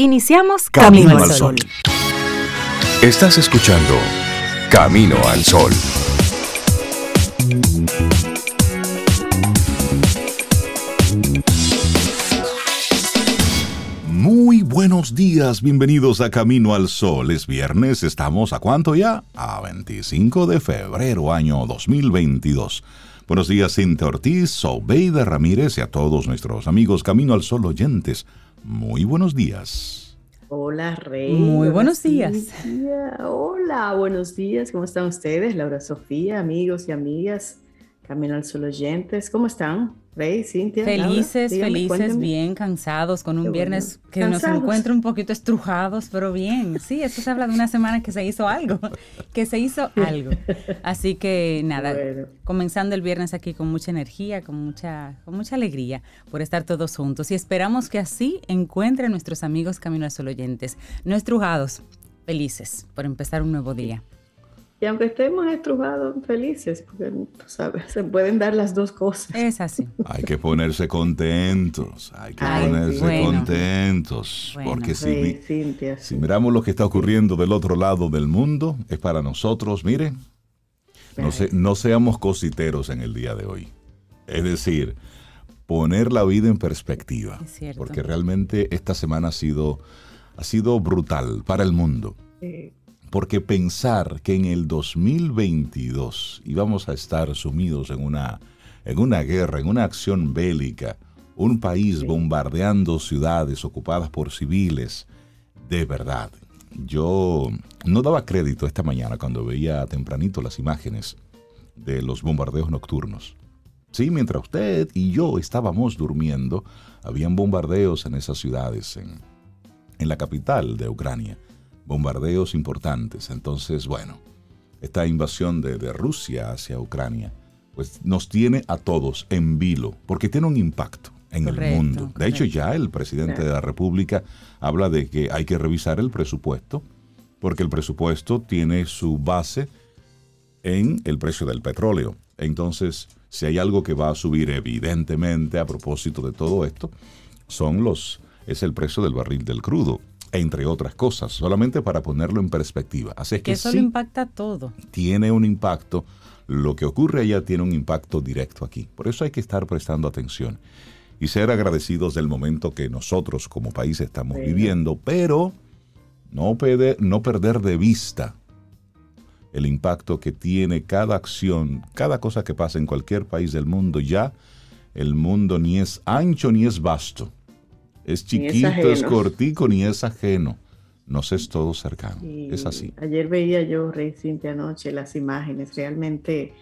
Iniciamos Camino, al Sol. Estás escuchando Camino al Sol. Muy buenos días, bienvenidos a Camino al Sol. Es viernes, estamos a cuánto ya? A 25 de febrero, año 2022. Buenos días, Cintia Ortiz, Sobeida Ramírez y a todos nuestros amigos Camino al Sol oyentes. Muy buenos días. Hola, Rey. Muy buenos días. Hola, buenos días. ¿Cómo están ustedes? Laura Sofía, amigos y amigas, Camino al Sol oyentes. ¿Cómo están? Rey, Cintia. Felices, felices, bien cansados, con un viernes que nos encuentra un poquito estrujados, pero bien. Sí, eso se habla de una semana que se hizo algo, que se hizo algo. Así que nada, comenzando el viernes aquí con mucha energía, con mucha, con mucha alegría por estar todos juntos. Y esperamos que así encuentren nuestros amigos Camino al Sol oyentes, no estrujados, felices por empezar un nuevo día. Y aunque estemos estrujados, felices, porque sabes, se pueden dar las dos cosas. Es así. Hay que ponerse contentos, hay que ponerse contentos. porque si, si miramos lo que está ocurriendo del otro lado del mundo, es para nosotros, miren, no, no seamos cositeros en el día de hoy. Es decir, poner la vida en perspectiva. Porque realmente esta semana ha sido, ha sido brutal para el mundo. Sí. Porque pensar que en el 2022 íbamos a estar sumidos en una, en una guerra, en una acción bélica, un país bombardeando ciudades ocupadas por civiles, de verdad. Yo no daba crédito esta mañana cuando veía tempranito las imágenes de los bombardeos nocturnos. Sí, mientras usted y yo estábamos durmiendo, habían bombardeos en esas ciudades, en, en la capital de Ucrania bombardeos importantes. Entonces, bueno, esta invasión de, Rusia hacia Ucrania, pues nos tiene a todos en vilo, porque tiene un impacto en el mundo. De hecho, ya el presidente de la República habla de que hay que revisar el presupuesto, porque el presupuesto tiene su base en el precio del petróleo. Entonces, si hay algo que va a subir evidentemente a propósito de todo esto, son los es el precio del barril del crudo entre otras cosas, solamente para ponerlo en perspectiva. Así es que, eso lo impacta todo. Tiene un impacto, lo que ocurre allá tiene un impacto directo aquí. Por eso hay que estar prestando atención y ser agradecidos del momento que nosotros como país estamos viviendo, pero no, no perder de vista el impacto que tiene cada acción, cada cosa que pasa en cualquier país del mundo. Ya el mundo ni es ancho ni es vasto es chiquito, es, cortico, ni es ajeno. Nos es todo cercano. es así. Ayer veía yo, Rey Cintia, anoche las imágenes. Realmente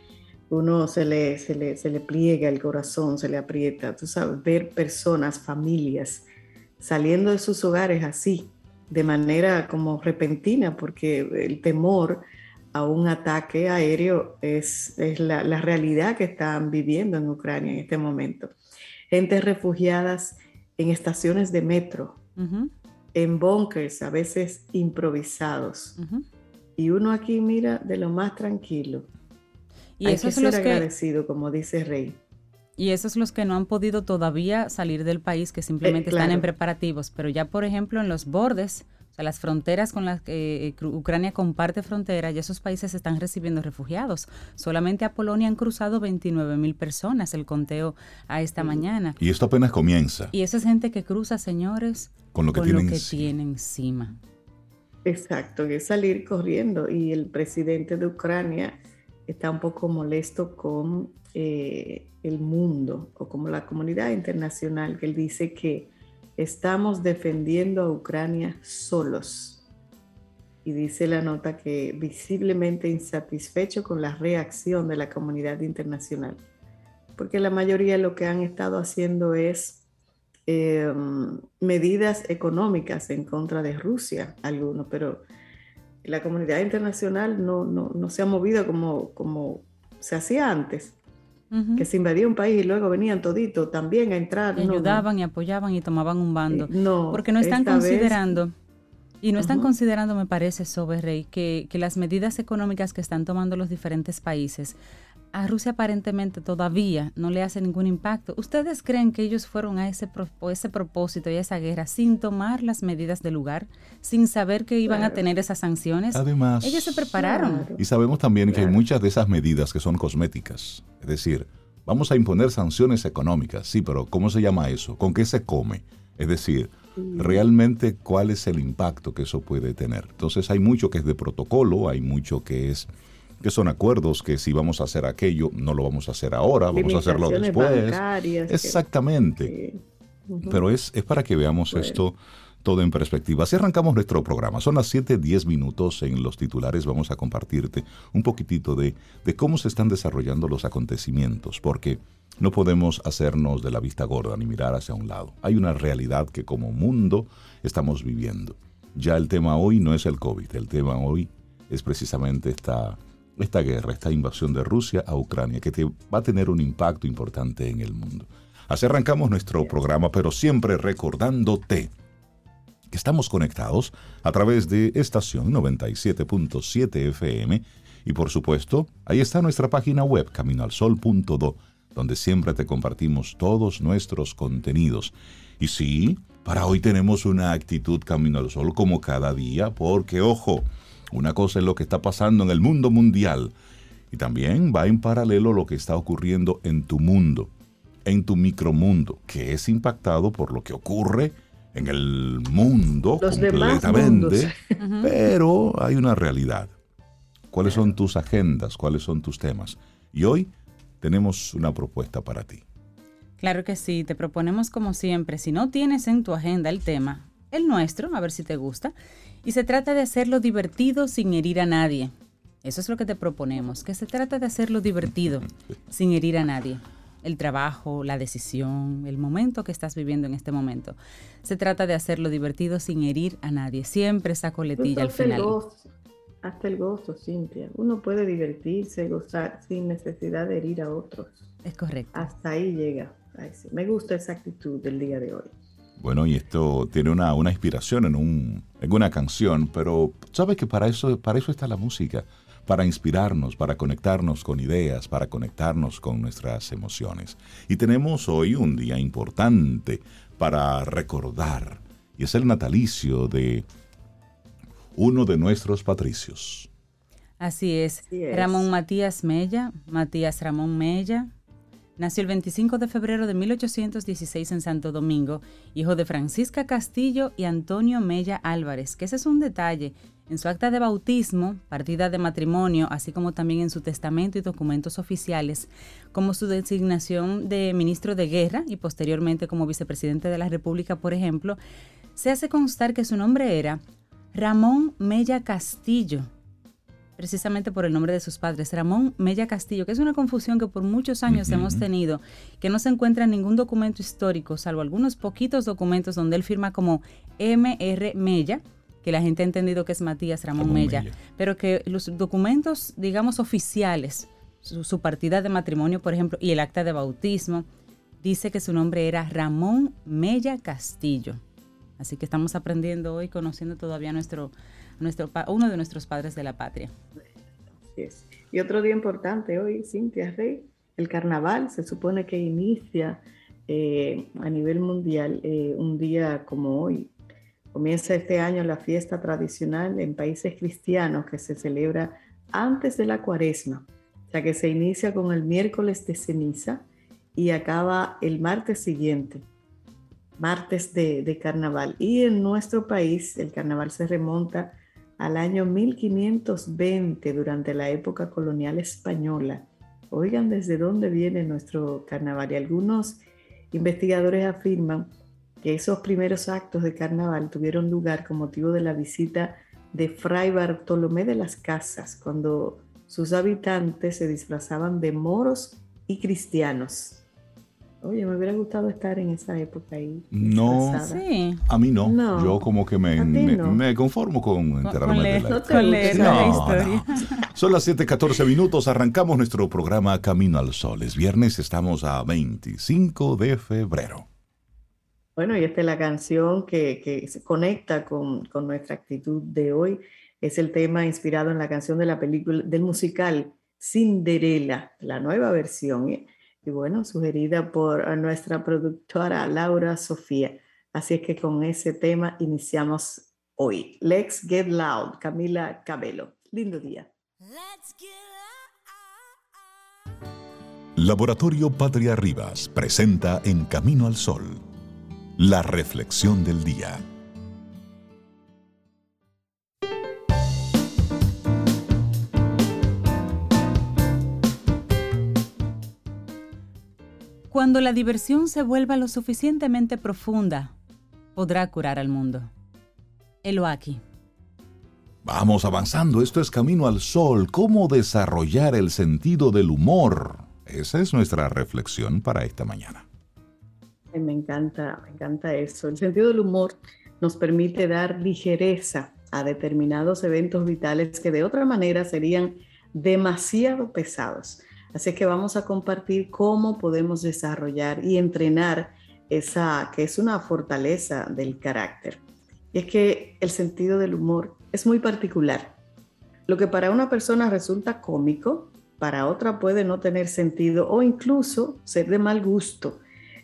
uno se le, se le, se le pliega el corazón, se le aprieta. Tú sabes, ver personas, familias saliendo de sus hogares así, de manera como repentina, porque el temor a un ataque aéreo es, es la, la, realidad que están viviendo en Ucrania en este momento. Gente refugiadas en estaciones de metro, en bunkers a veces improvisados. Y uno aquí mira de lo más tranquilo. Y Hay que ser agradecido, como dice Rey. Y esos los que no han podido todavía salir del país, que simplemente eh, están en preparativos. Pero ya, por ejemplo, en los bordes, las fronteras con las que eh, Ucrania comparte frontera, y esos países están recibiendo refugiados. Solamente a Polonia han cruzado 29 mil personas el conteo a esta mañana. Y esto apenas comienza. Y esa es gente que cruza, señores, con lo que, tiene encima. Exacto, que es salir corriendo. Y el presidente de Ucrania está un poco molesto con eh, el mundo o como la comunidad internacional, que él dice que estamos defendiendo a Ucrania solos. Y dice la nota que visiblemente insatisfecho con la reacción de la comunidad internacional, porque la mayoría lo que han estado haciendo es em, medidas económicas en contra de Rusia, algunos, pero la comunidad internacional no, no, se ha movido como, como se hacía antes que se invadía un país y luego venían toditos también a entrar. Y ayudaban y apoyaban y tomaban un bando. No, porque no están considerando, y no están considerando, me parece, Sobe Rey, que, que las medidas económicas que están tomando los diferentes países a Rusia aparentemente todavía no le hace ningún impacto. ¿Ustedes creen que ellos fueron a ese, ese propósito y a esa guerra sin tomar las medidas del lugar, sin saber que iban a tener esas sanciones? Además, ellos se prepararon. Y sabemos también que hay muchas de esas medidas que son cosméticas. Es decir, vamos a imponer sanciones económicas, sí, pero ¿cómo se llama eso? ¿Con qué se come? Es decir, realmente cuál es el impacto que eso puede tener. Entonces hay mucho que es de protocolo, hay mucho que es que son acuerdos que si vamos a hacer aquello, no lo vamos a hacer ahora, vamos a hacerlo después. Exactamente. Pero es, es para que veamos esto todo en perspectiva. Así arrancamos nuestro programa. Son las 7:10 minutos. En los titulares vamos a compartirte un poquitito de, de cómo se están desarrollando los acontecimientos, porque no podemos hacernos de la vista gorda ni mirar hacia un lado. Hay una realidad que como mundo estamos viviendo. Ya el tema hoy no es el COVID, el tema hoy es precisamente esta esta guerra, esta invasión de Rusia a Ucrania, que te va a tener un impacto importante en el mundo. Así arrancamos nuestro programa, pero siempre recordándote que estamos conectados a través de estación 97.7 FM y por supuesto, ahí está nuestra página web caminoalsol.do, donde siempre te compartimos todos nuestros contenidos. Y sí, para hoy tenemos una actitud Camino al Sol como cada día, porque ojo, una cosa es lo que está pasando en el mundo mundial y también va en paralelo lo que está ocurriendo en tu mundo, en tu micromundo, que es impactado por lo que ocurre en el mundo completamente, pero hay una realidad. ¿Cuáles son tus agendas? ¿Cuáles son tus temas? Y hoy tenemos una propuesta para ti. Claro que sí, te proponemos como siempre, si no tienes en tu agenda el tema, el nuestro, a ver si te gusta, y se trata de hacerlo divertido sin herir a nadie. Eso es lo que te proponemos, que se trata de hacerlo divertido sin herir a nadie. El trabajo, la decisión, el momento que estás viviendo en este momento. Se trata de hacerlo divertido sin herir a nadie. Siempre esa coletilla al final. hasta el gozo, Cintia. Uno puede divertirse, gozar sin necesidad de herir a otros. Es correcto. Hasta ahí llega. Me gusta esa actitud del día de hoy. Bueno, y esto tiene una, una inspiración en, un, en una canción, pero sabes que para eso, para eso está la música, para inspirarnos, para conectarnos con ideas, para conectarnos con nuestras emociones. Y tenemos hoy un día importante para recordar, y es el natalicio de uno de nuestros patricios. Así es, Así es. Ramón Matías Mella, Matías Ramón Mella, Nació el 25 de febrero de 1816 en Santo Domingo, hijo de Francisca Castillo y Antonio Mella Álvarez, que ese es un detalle. En su acta de bautismo, partida de matrimonio, así como también en su testamento y documentos oficiales, como su designación de ministro de guerra y posteriormente como vicepresidente de la República, por ejemplo, se hace constar que su nombre era Ramón Mella Castillo, precisamente por el nombre de sus padres, Ramón Mella Castillo, que es una confusión que por muchos años hemos tenido, que no se encuentra en ningún documento histórico, salvo algunos poquitos documentos donde él firma como MR Mella, que la gente ha entendido que es Matías Ramón, Mella, pero que los documentos, digamos, oficiales, su, partida de matrimonio, por ejemplo, y el acta de bautismo, dice que su nombre era Ramón Mella Castillo. Así que estamos aprendiendo hoy, conociendo todavía nuestro uno de nuestros padres de la patria. Y otro día importante hoy, Cintia Rey, el carnaval se supone que inicia eh, a nivel mundial eh, un día como hoy. Comienza este año la fiesta tradicional en países cristianos que se celebra antes de la cuaresma, o sea que se inicia con el miércoles de ceniza y acaba el martes siguiente, martes de carnaval. Y en nuestro país el carnaval se remonta al año 1520 durante la época colonial española. Oigan desde dónde viene nuestro carnaval y algunos investigadores afirman que esos primeros actos de carnaval tuvieron lugar con motivo de la visita de Fray Bartolomé de las Casas, cuando sus habitantes se disfrazaban de moros y cristianos. Oye, me hubiera gustado estar en esa época ahí. No, a mí no. Yo como que me, me, conformo con enterarme de la, historia. Son las 7:14 minutos. Arrancamos nuestro programa Camino al Sol. Es viernes, estamos a 25 de febrero. Bueno, y esta es la canción que, que se conecta con, con, nuestra actitud de hoy. Es el tema inspirado en la canción de la película, del musical Cinderella, la nueva versión. ¿eh? Y bueno, sugerida por nuestra productora Laura Sofía. Así es que con ese tema iniciamos hoy. Let's Get Loud, Camila Cabello. Lindo día. Laboratorio Patria Rivas presenta En Camino al Sol, la reflexión del día. Cuando la diversión se vuelva lo suficientemente profunda, podrá curar al mundo. Eloaki. Vamos avanzando, esto es Camino al Sol, cómo desarrollar el sentido del humor. Esa es nuestra reflexión para esta mañana. Me encanta, me encanta eso. El sentido del humor nos permite dar ligereza a determinados eventos vitales que de otra manera serían demasiado pesados. Así que vamos a compartir cómo podemos desarrollar y entrenar esa que es una fortaleza del carácter. Y es que el sentido del humor es muy particular. Lo que para una persona resulta cómico, para otra puede no tener sentido o incluso ser de mal gusto.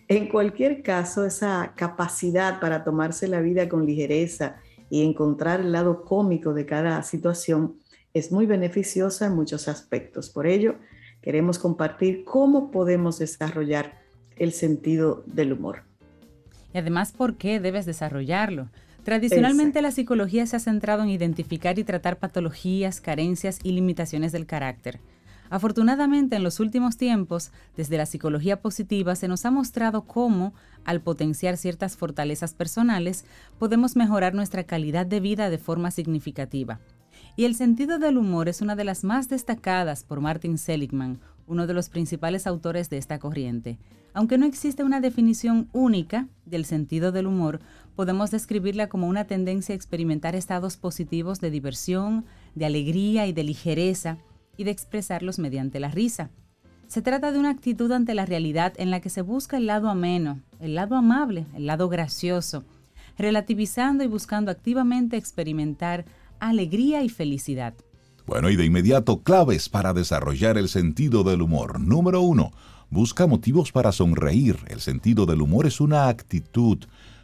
En cualquier caso, esa capacidad para tomarse la vida con ligereza y encontrar el lado cómico de cada situación es muy beneficiosa en muchos aspectos. Por ello, queremos compartir cómo podemos desarrollar el sentido del humor. Y además, ¿por qué debes desarrollarlo? Tradicionalmente la psicología se ha centrado en identificar y tratar patologías, carencias y limitaciones del carácter. Afortunadamente, en los últimos tiempos, desde la psicología positiva se nos ha mostrado cómo, al potenciar ciertas fortalezas personales, podemos mejorar nuestra calidad de vida de forma significativa. Y el sentido del humor es una de las más destacadas por Martin Seligman, uno de los principales autores de esta corriente. Aunque no existe una definición única del sentido del humor, podemos describirla como una tendencia a experimentar estados positivos de diversión, de alegría y de ligereza, y de expresarlos mediante la risa. Se trata de una actitud ante la realidad en la que se busca el lado ameno, el lado amable, el lado gracioso, relativizando y buscando activamente experimentar alegría y felicidad. Bueno, y de inmediato, claves para desarrollar el sentido del humor. Número uno, busca motivos para sonreír. El sentido del humor es una actitud.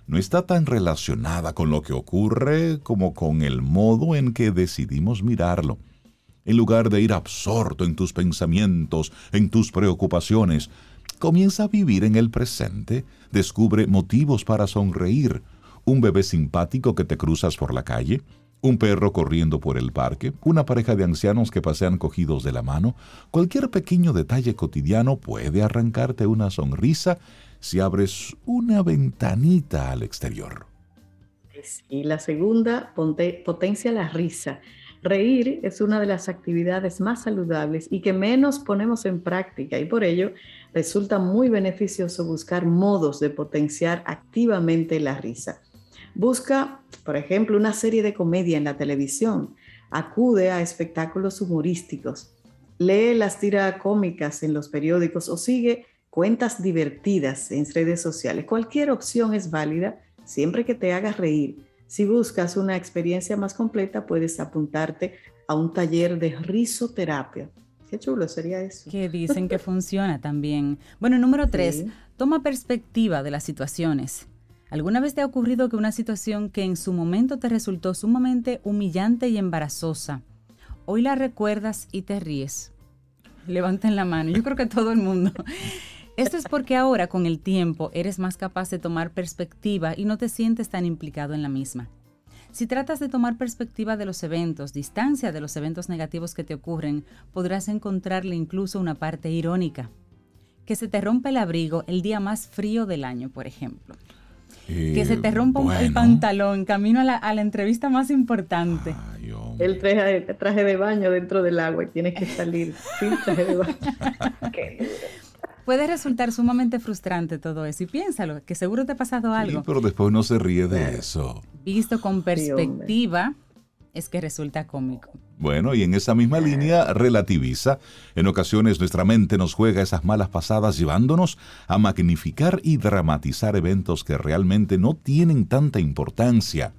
No está tan relacionada con lo que ocurre como con el modo en que decidimos mirarlo. En lugar de ir absorto en tus pensamientos, en tus preocupaciones, comienza a vivir en el presente, descubre motivos para sonreír. Un bebé simpático que te cruzas por la calle, un perro corriendo por el parque, una pareja de ancianos que pasean cogidos de la mano, cualquier pequeño detalle cotidiano puede arrancarte una sonrisa si abres una ventanita al exterior. Y la segunda potencia la risa. Reír es una de las actividades más saludables y que menos ponemos en práctica y por ello resulta muy beneficioso buscar modos de potenciar activamente la risa. Busca, por ejemplo, una serie de comedia en la televisión. Acude a espectáculos humorísticos. Lee las tiras cómicas en los periódicos o sigue cuentas divertidas en redes sociales. Cualquier opción es válida siempre que te haga reír. Si buscas una experiencia más completa, puedes apuntarte a un taller de risoterapia. Qué chulo sería eso. Que dicen que funciona también. Bueno, número tres, toma perspectiva de las situaciones. ¿Alguna vez te ha ocurrido que una situación que en su momento te resultó sumamente humillante y embarazosa, hoy la recuerdas y te ríes? Levanten la mano, yo creo que todo el mundo. Esto es porque ahora con el tiempo eres más capaz de tomar perspectiva y no te sientes tan implicado en la misma. Si tratas de tomar perspectiva de los eventos, distancia de los eventos negativos que te ocurren, podrás encontrarle incluso una parte irónica. Que se te rompa el abrigo el día más frío del año, por ejemplo que se te rompa el pantalón camino a la, entrevista más importante. el traje, de baño dentro del agua y tienes que salir sin traje de baño. Puede resultar sumamente frustrante todo eso y piénsalo, que seguro te ha pasado algo. pero después no se ríe de eso. Visto con perspectiva, es que resulta cómico. Bueno, y en esa misma línea relativiza. En ocasiones nuestra mente nos juega esas malas pasadas llevándonos a magnificar y dramatizar eventos que realmente no tienen tanta importancia.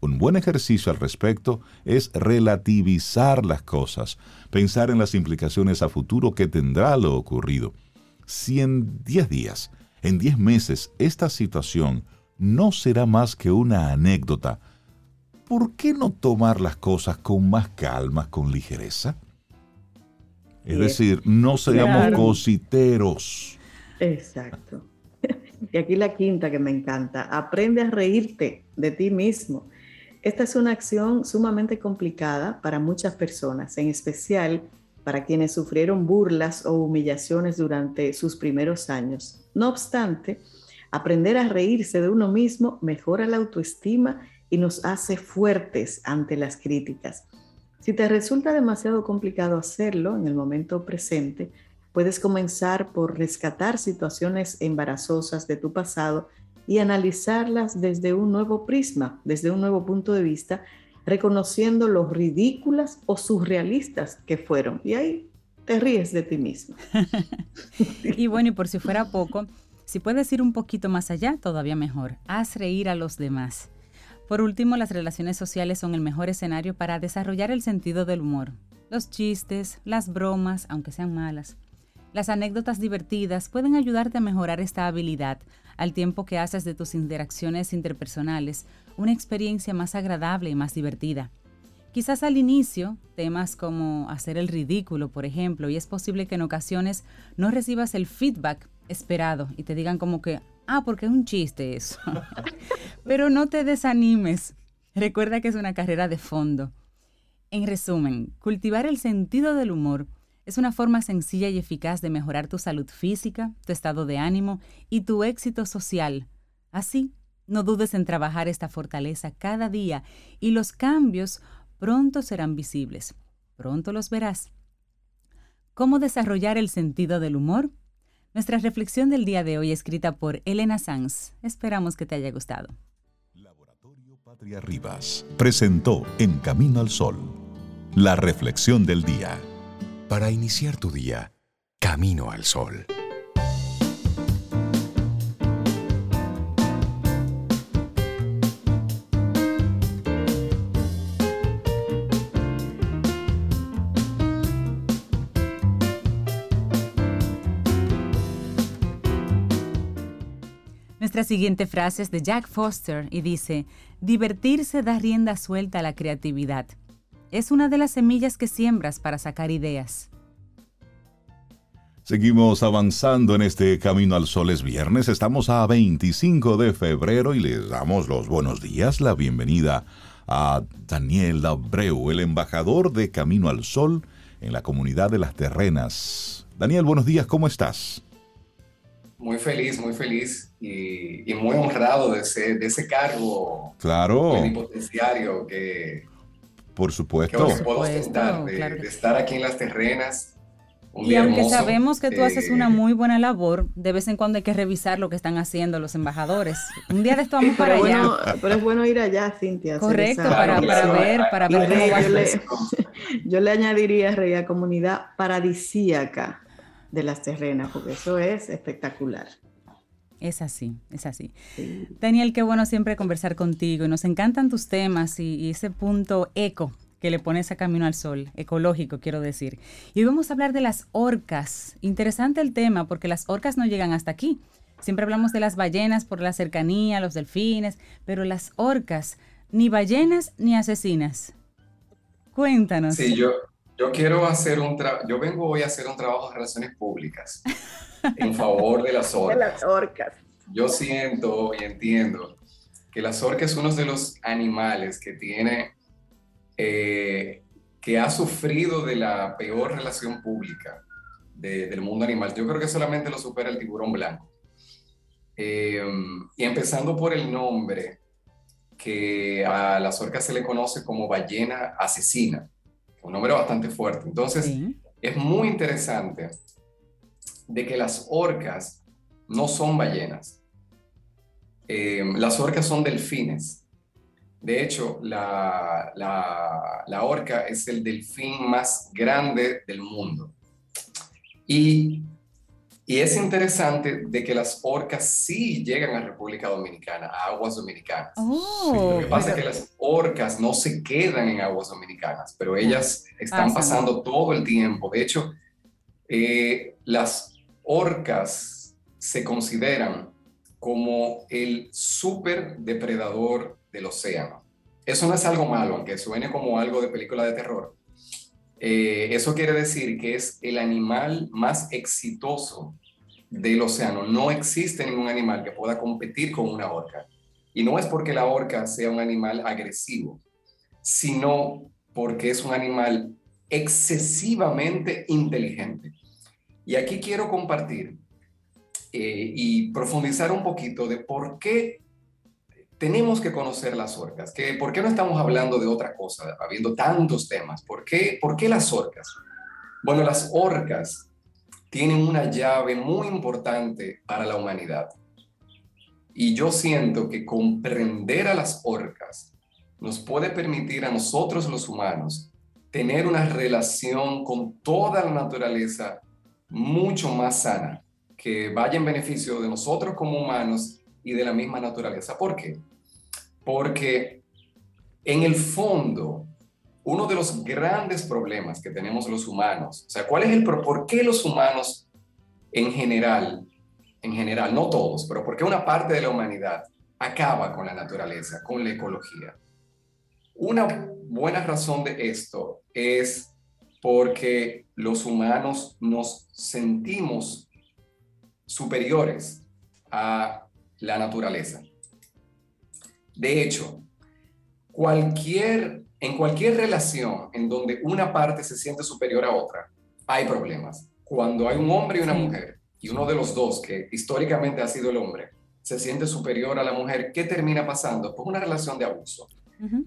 Un buen ejercicio al respecto es relativizar las cosas, pensar en las implicaciones a futuro que tendrá lo ocurrido. Si en 10 días, en 10 meses, esta situación no será más que una anécdota, ¿por qué no tomar las cosas con más calma, con ligereza? Es decir, no seamos cositeros. Exacto. Y aquí la quinta que me encanta, aprende a reírte de ti mismo. Esta es una acción sumamente complicada para muchas personas, en especial para quienes sufrieron burlas o humillaciones durante sus primeros años. No obstante, aprender a reírse de uno mismo mejora la autoestima y nos hace fuertes ante las críticas. Si te resulta demasiado complicado hacerlo en el momento presente, puedes comenzar por rescatar situaciones embarazosas de tu pasado y analizarlas desde un nuevo prisma, desde un nuevo punto de vista, reconociendo lo ridículas o surrealistas que fueron. Y ahí te ríes de ti mismo. y bueno, y por si fuera poco, si puedes ir un poquito más allá, todavía mejor. Haz reír a los demás. Por último, las relaciones sociales son el mejor escenario para desarrollar el sentido del humor. Los chistes, las bromas, aunque sean malas, las anécdotas divertidas pueden ayudarte a mejorar esta habilidad al tiempo que haces de tus interacciones interpersonales una experiencia más agradable y más divertida. Quizás al inicio, temas como hacer el ridículo, por ejemplo, y es posible que en ocasiones no recibas el feedback esperado y te digan como que, ah, porque es un chiste eso. Pero no te desanimes. Recuerda que es una carrera de fondo. En resumen, cultivar el sentido del humor es una forma sencilla y eficaz de mejorar tu salud física, tu estado de ánimo y tu éxito social. Así, no dudes en trabajar esta fortaleza cada día y los cambios pronto serán visibles. Pronto los verás. ¿Cómo desarrollar el sentido del humor? Nuestra reflexión del día de hoy escrita por Elena Sanz. Esperamos que te haya gustado. Laboratorio Patria Rivas presentó En Camino al Sol la reflexión del día para iniciar tu día camino al sol. Nuestra siguiente frase es de Jack Foster y dice, divertirse da rienda suelta a la creatividad es una de las semillas que siembras para sacar ideas. Seguimos avanzando en este Camino al Sol es viernes, estamos a 25 de febrero y les damos los buenos días, la bienvenida a Daniel Abreu, el embajador de Camino al Sol en la comunidad de las terrenas. Daniel, buenos días, ¿cómo estás? Muy feliz, muy feliz y, muy honrado de ese, de ese cargo claro. plenipotenciario que, por supuesto. Que de, estar aquí en las terrenas. y aunque sabemos que tú haces una muy buena labor, de vez en cuando hay que revisar lo que están haciendo los embajadores. Un día de esto vamos para allá. pero es bueno ir allá, Cintia. Correcto, para, ver, para ver cómo yo, le, yo le añadiría, Rey, a comunidad paradisíaca de las terrenas, porque eso es espectacular. Es así, es así. Daniel, qué bueno siempre conversar contigo y nos encantan tus temas y, ese punto eco que le pones a Camino al Sol, ecológico quiero decir. Y hoy vamos a hablar de las orcas. Interesante el tema porque las orcas no llegan hasta aquí. Siempre hablamos de las ballenas por la cercanía, los delfines, pero las orcas, ni ballenas ni asesinas. Cuéntanos. Sí, yo, yo quiero hacer un trabajo, yo vengo hoy a hacer un trabajo de relaciones públicas en favor de las orcas. De las orcas. Yo siento y entiendo que las orcas es uno de los animales que tiene, eh, que ha sufrido de la peor relación pública del mundo animal. Yo creo que solamente lo supera el tiburón blanco. Eh, y empezando por el nombre, que a las orcas se le conoce como ballena asesina un nombre bastante fuerte. Entonces, es muy interesante de que las orcas no son ballenas. Eh, las orcas son delfines. De hecho, la, la, orca es el delfín más grande del mundo. Y Y es interesante de que las orcas sí llegan a República Dominicana, a aguas dominicanas. Oh, lo que pasa es que las orcas no se quedan en aguas dominicanas, pero ellas están pasando todo el tiempo. De hecho, eh, las orcas se consideran como el super depredador del océano. Eso no es algo malo, aunque suene como algo de película de terror. Eh, eso quiere decir que es el animal más exitoso del océano. No existe ningún animal que pueda competir con una orca. Y no es porque la orca sea un animal agresivo, sino porque es un animal excesivamente inteligente. Y aquí quiero compartir eh, y profundizar un poquito de por qué tenemos que conocer las orcas, por qué no estamos hablando de otra cosa, habiendo tantos temas, ¿por qué, por qué las orcas? Bueno, las orcas tienen una llave muy importante para la humanidad. Y yo siento que comprender a las orcas nos puede permitir a nosotros los humanos tener una relación con toda la naturaleza mucho más sana, que vaya en beneficio de nosotros como humanos y de la misma naturaleza. ¿Por qué? Porque en el fondo, uno de los grandes problemas que tenemos los humanos, o sea, ¿cuál es el por qué los humanos en general, en general, no todos, pero por qué una parte de la humanidad acaba con la naturaleza, con la ecología? Una buena razón de esto es porque los humanos nos sentimos superiores a la naturaleza. De hecho, cualquier, en cualquier relación en donde una parte se siente superior a otra, hay problemas. Cuando hay un hombre y una mujer, y uno de los dos, que históricamente ha sido el hombre, se siente superior a la mujer, ¿qué termina pasando? Pues una relación de abuso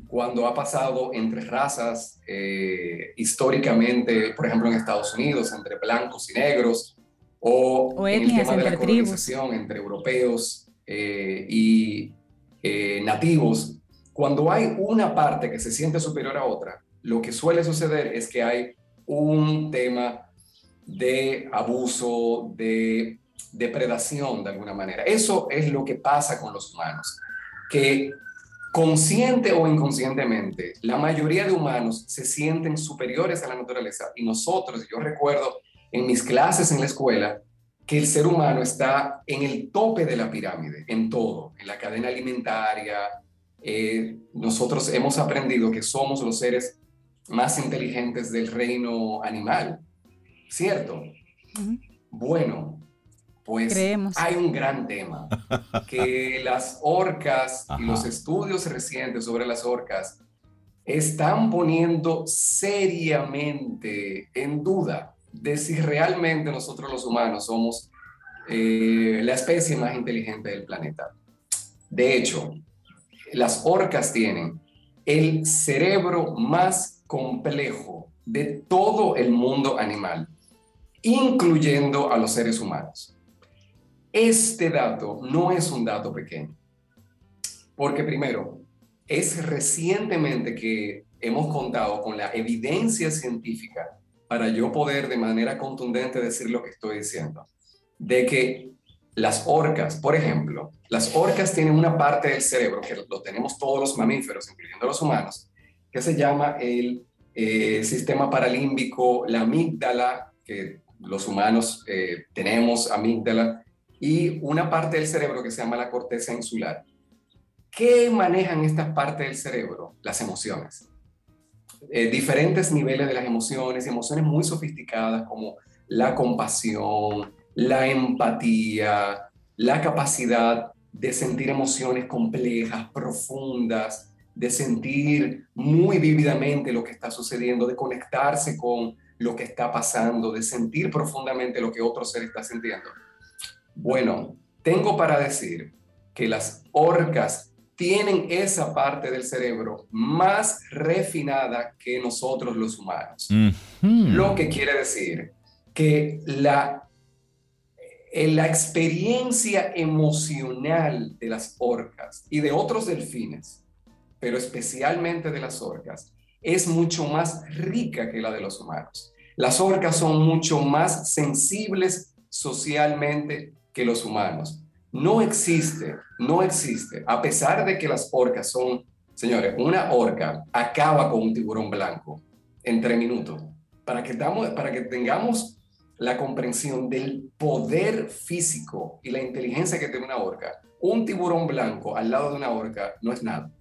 cuando ha pasado entre razas, eh, históricamente, por ejemplo, en Estados Unidos, entre blancos y negros, o, en el tema de la colonización entre europeos eh, y eh, nativos, cuando hay una parte que se siente superior a otra, lo que suele suceder es que hay un tema de abuso, de depredación de alguna manera. Eso es lo que pasa con los humanos, que consciente o inconscientemente, la mayoría de humanos se sienten superiores a la naturaleza y nosotros, yo recuerdo en mis clases en la escuela, que el ser humano está en el tope de la pirámide, en todo, en la cadena alimentaria. Eh, nosotros hemos aprendido que somos los seres más inteligentes del reino animal, ¿cierto? Bueno, pues hay un gran tema, que las orcas y los estudios recientes sobre las orcas están poniendo seriamente en duda de si realmente nosotros los humanos somos eh, la especie más inteligente del planeta. De hecho, las orcas tienen el cerebro más complejo de todo el mundo animal, incluyendo a los seres humanos. Este dato no es un dato pequeño, porque primero, es recientemente que hemos contado con la evidencia científica para yo poder de manera contundente decir lo que estoy diciendo, de que las orcas, por ejemplo, las orcas tienen una parte del cerebro, que lo tenemos todos los mamíferos, incluyendo los humanos, que se llama el eh, sistema paralímbico, la amígdala, que los humanos eh, tenemos amígdala, y una parte del cerebro que se llama la corteza insular. ¿Qué manejan estas partes del cerebro? Las emociones. Eh, diferentes niveles de las emociones, emociones muy sofisticadas como la compasión, la empatía, la capacidad de sentir emociones complejas, profundas, de sentir muy vívidamente lo que está sucediendo, de conectarse con lo que está pasando, de sentir profundamente lo que otro ser está sintiendo. Bueno, tengo para decir que las orcas tienen esa parte del cerebro más refinada que nosotros los humanos. Lo que quiere decir que la, eh, la experiencia emocional de las orcas y de otros delfines, pero especialmente de las orcas, es mucho más rica que la de los humanos. Las orcas son mucho más sensibles socialmente que los humanos. No existe, no existe, a pesar de que las orcas son, señores, una orca acaba con un tiburón blanco en tres minutos. Para que, tengamos la comprensión del poder físico y la inteligencia que tiene una orca, un tiburón blanco al lado de una orca no es nada.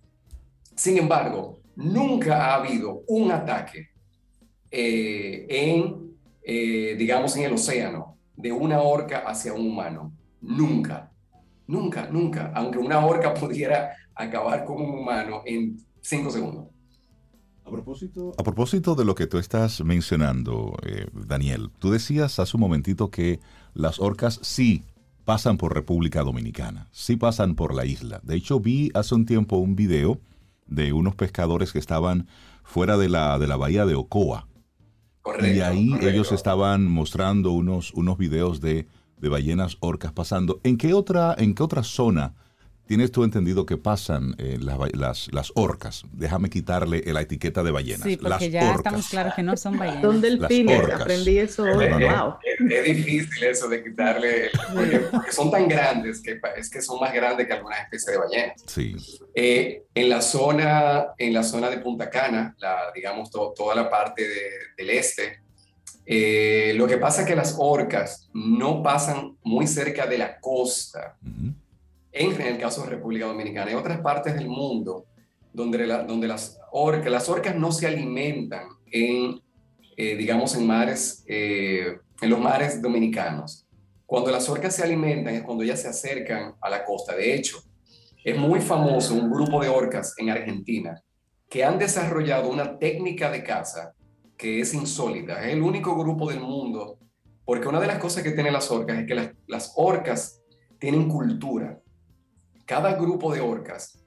Sin embargo, nunca ha habido un ataque eh, en, eh, digamos, en el océano de una orca hacia un humano. Nunca, nunca, nunca. Aunque una orca pudiera acabar con un humano en cinco segundos. A propósito, a propósito de lo que tú estás mencionando, eh, Daniel, tú decías hace un momentito que las orcas sí pasan por República Dominicana, sí pasan por la isla. De hecho, vi hace un tiempo un video de unos pescadores que estaban fuera de la, de la bahía de Ocoa. y ahí ellos estaban mostrando unos, unos videos de, de ballenas orcas pasando. ¿En qué otra, en qué otra zona tienes tú entendido que pasan eh, las, las, orcas. Déjame quitarle la etiqueta de ballenas. Sí, porque ya estamos claros que no son ballenas. Son delfines, aprendí eso hoy. wow. Es, difícil eso de quitarle, porque, son tan grandes que es que son más grandes que algunas especies de ballenas. Sí. Eh, en, la zona, en la zona de Punta Cana, la, digamos toda la parte del este, eh, lo que pasa es que las orcas no pasan muy cerca de la costa en el caso de República Dominicana. Hay otras partes del mundo donde, donde las, orcas, las orcas no se alimentan en, eh, digamos, en mares, eh, en los mares dominicanos. Cuando las orcas se alimentan es cuando ellas se acercan a la costa. De hecho, es muy famoso un grupo de orcas en Argentina que han desarrollado una técnica de caza es insólita. Es el único grupo del mundo, porque una de las cosas que tienen las orcas es que las, las orcas tienen cultura cada grupo de orcas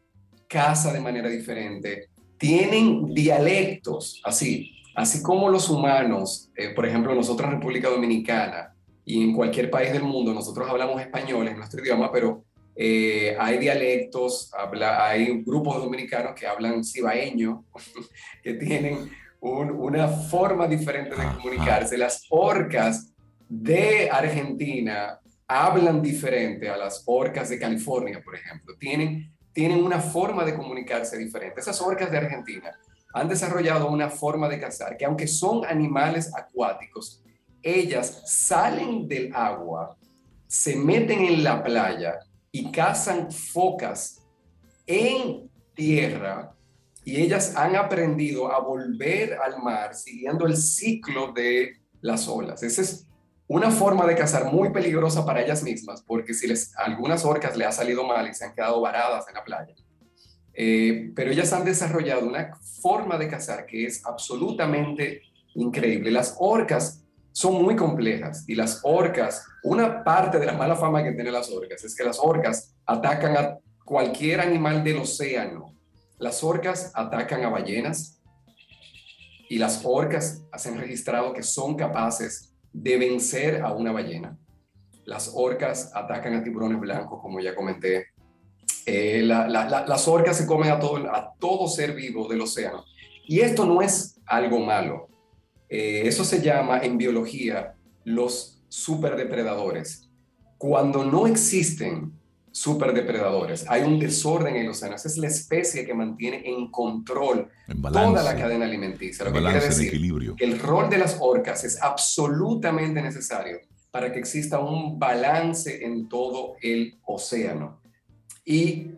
caza de manera diferente, tienen dialectos, así, así como los humanos, eh, por ejemplo, nosotros en República Dominicana y en cualquier país del mundo, nosotros hablamos español en nuestro idioma, pero eh, hay dialectos, habla, hay grupos dominicanos que hablan cibaeño, que tienen una forma diferente de comunicarse. Las orcas de Argentina hablan diferente a las orcas de California, por ejemplo. Tienen, tienen una forma de comunicarse diferente. Esas orcas de Argentina han desarrollado una forma de cazar que aunque son animales acuáticos, ellas salen del agua, se meten en la playa y cazan focas en tierra y ellas han aprendido a volver al mar siguiendo el ciclo de las olas. Ese es una forma de cazar muy peligrosa para ellas mismas, porque si les, algunas orcas le ha salido mal y se han quedado varadas en la playa, eh, pero ellas han desarrollado una forma de cazar que es absolutamente increíble. Las orcas son muy complejas y las orcas, una parte de la mala fama que tienen las orcas es que las orcas atacan a cualquier animal del océano. Las orcas atacan a ballenas y las orcas han registrado que son capaces de vencer a una ballena. Las orcas atacan a tiburones blancos, como ya comenté. Eh, las orcas se comen a todo, a todo ser vivo del océano. Y esto no es algo malo. Eh, eso se llama en biología los superdepredadores. Cuando no existen superdepredadores, hay un desorden en el océano. Esa es la especie que mantiene en control toda la cadena alimenticia. Lo que quiere decir equilibrio. que el rol de las orcas es absolutamente necesario para que exista un balance en todo el océano. Y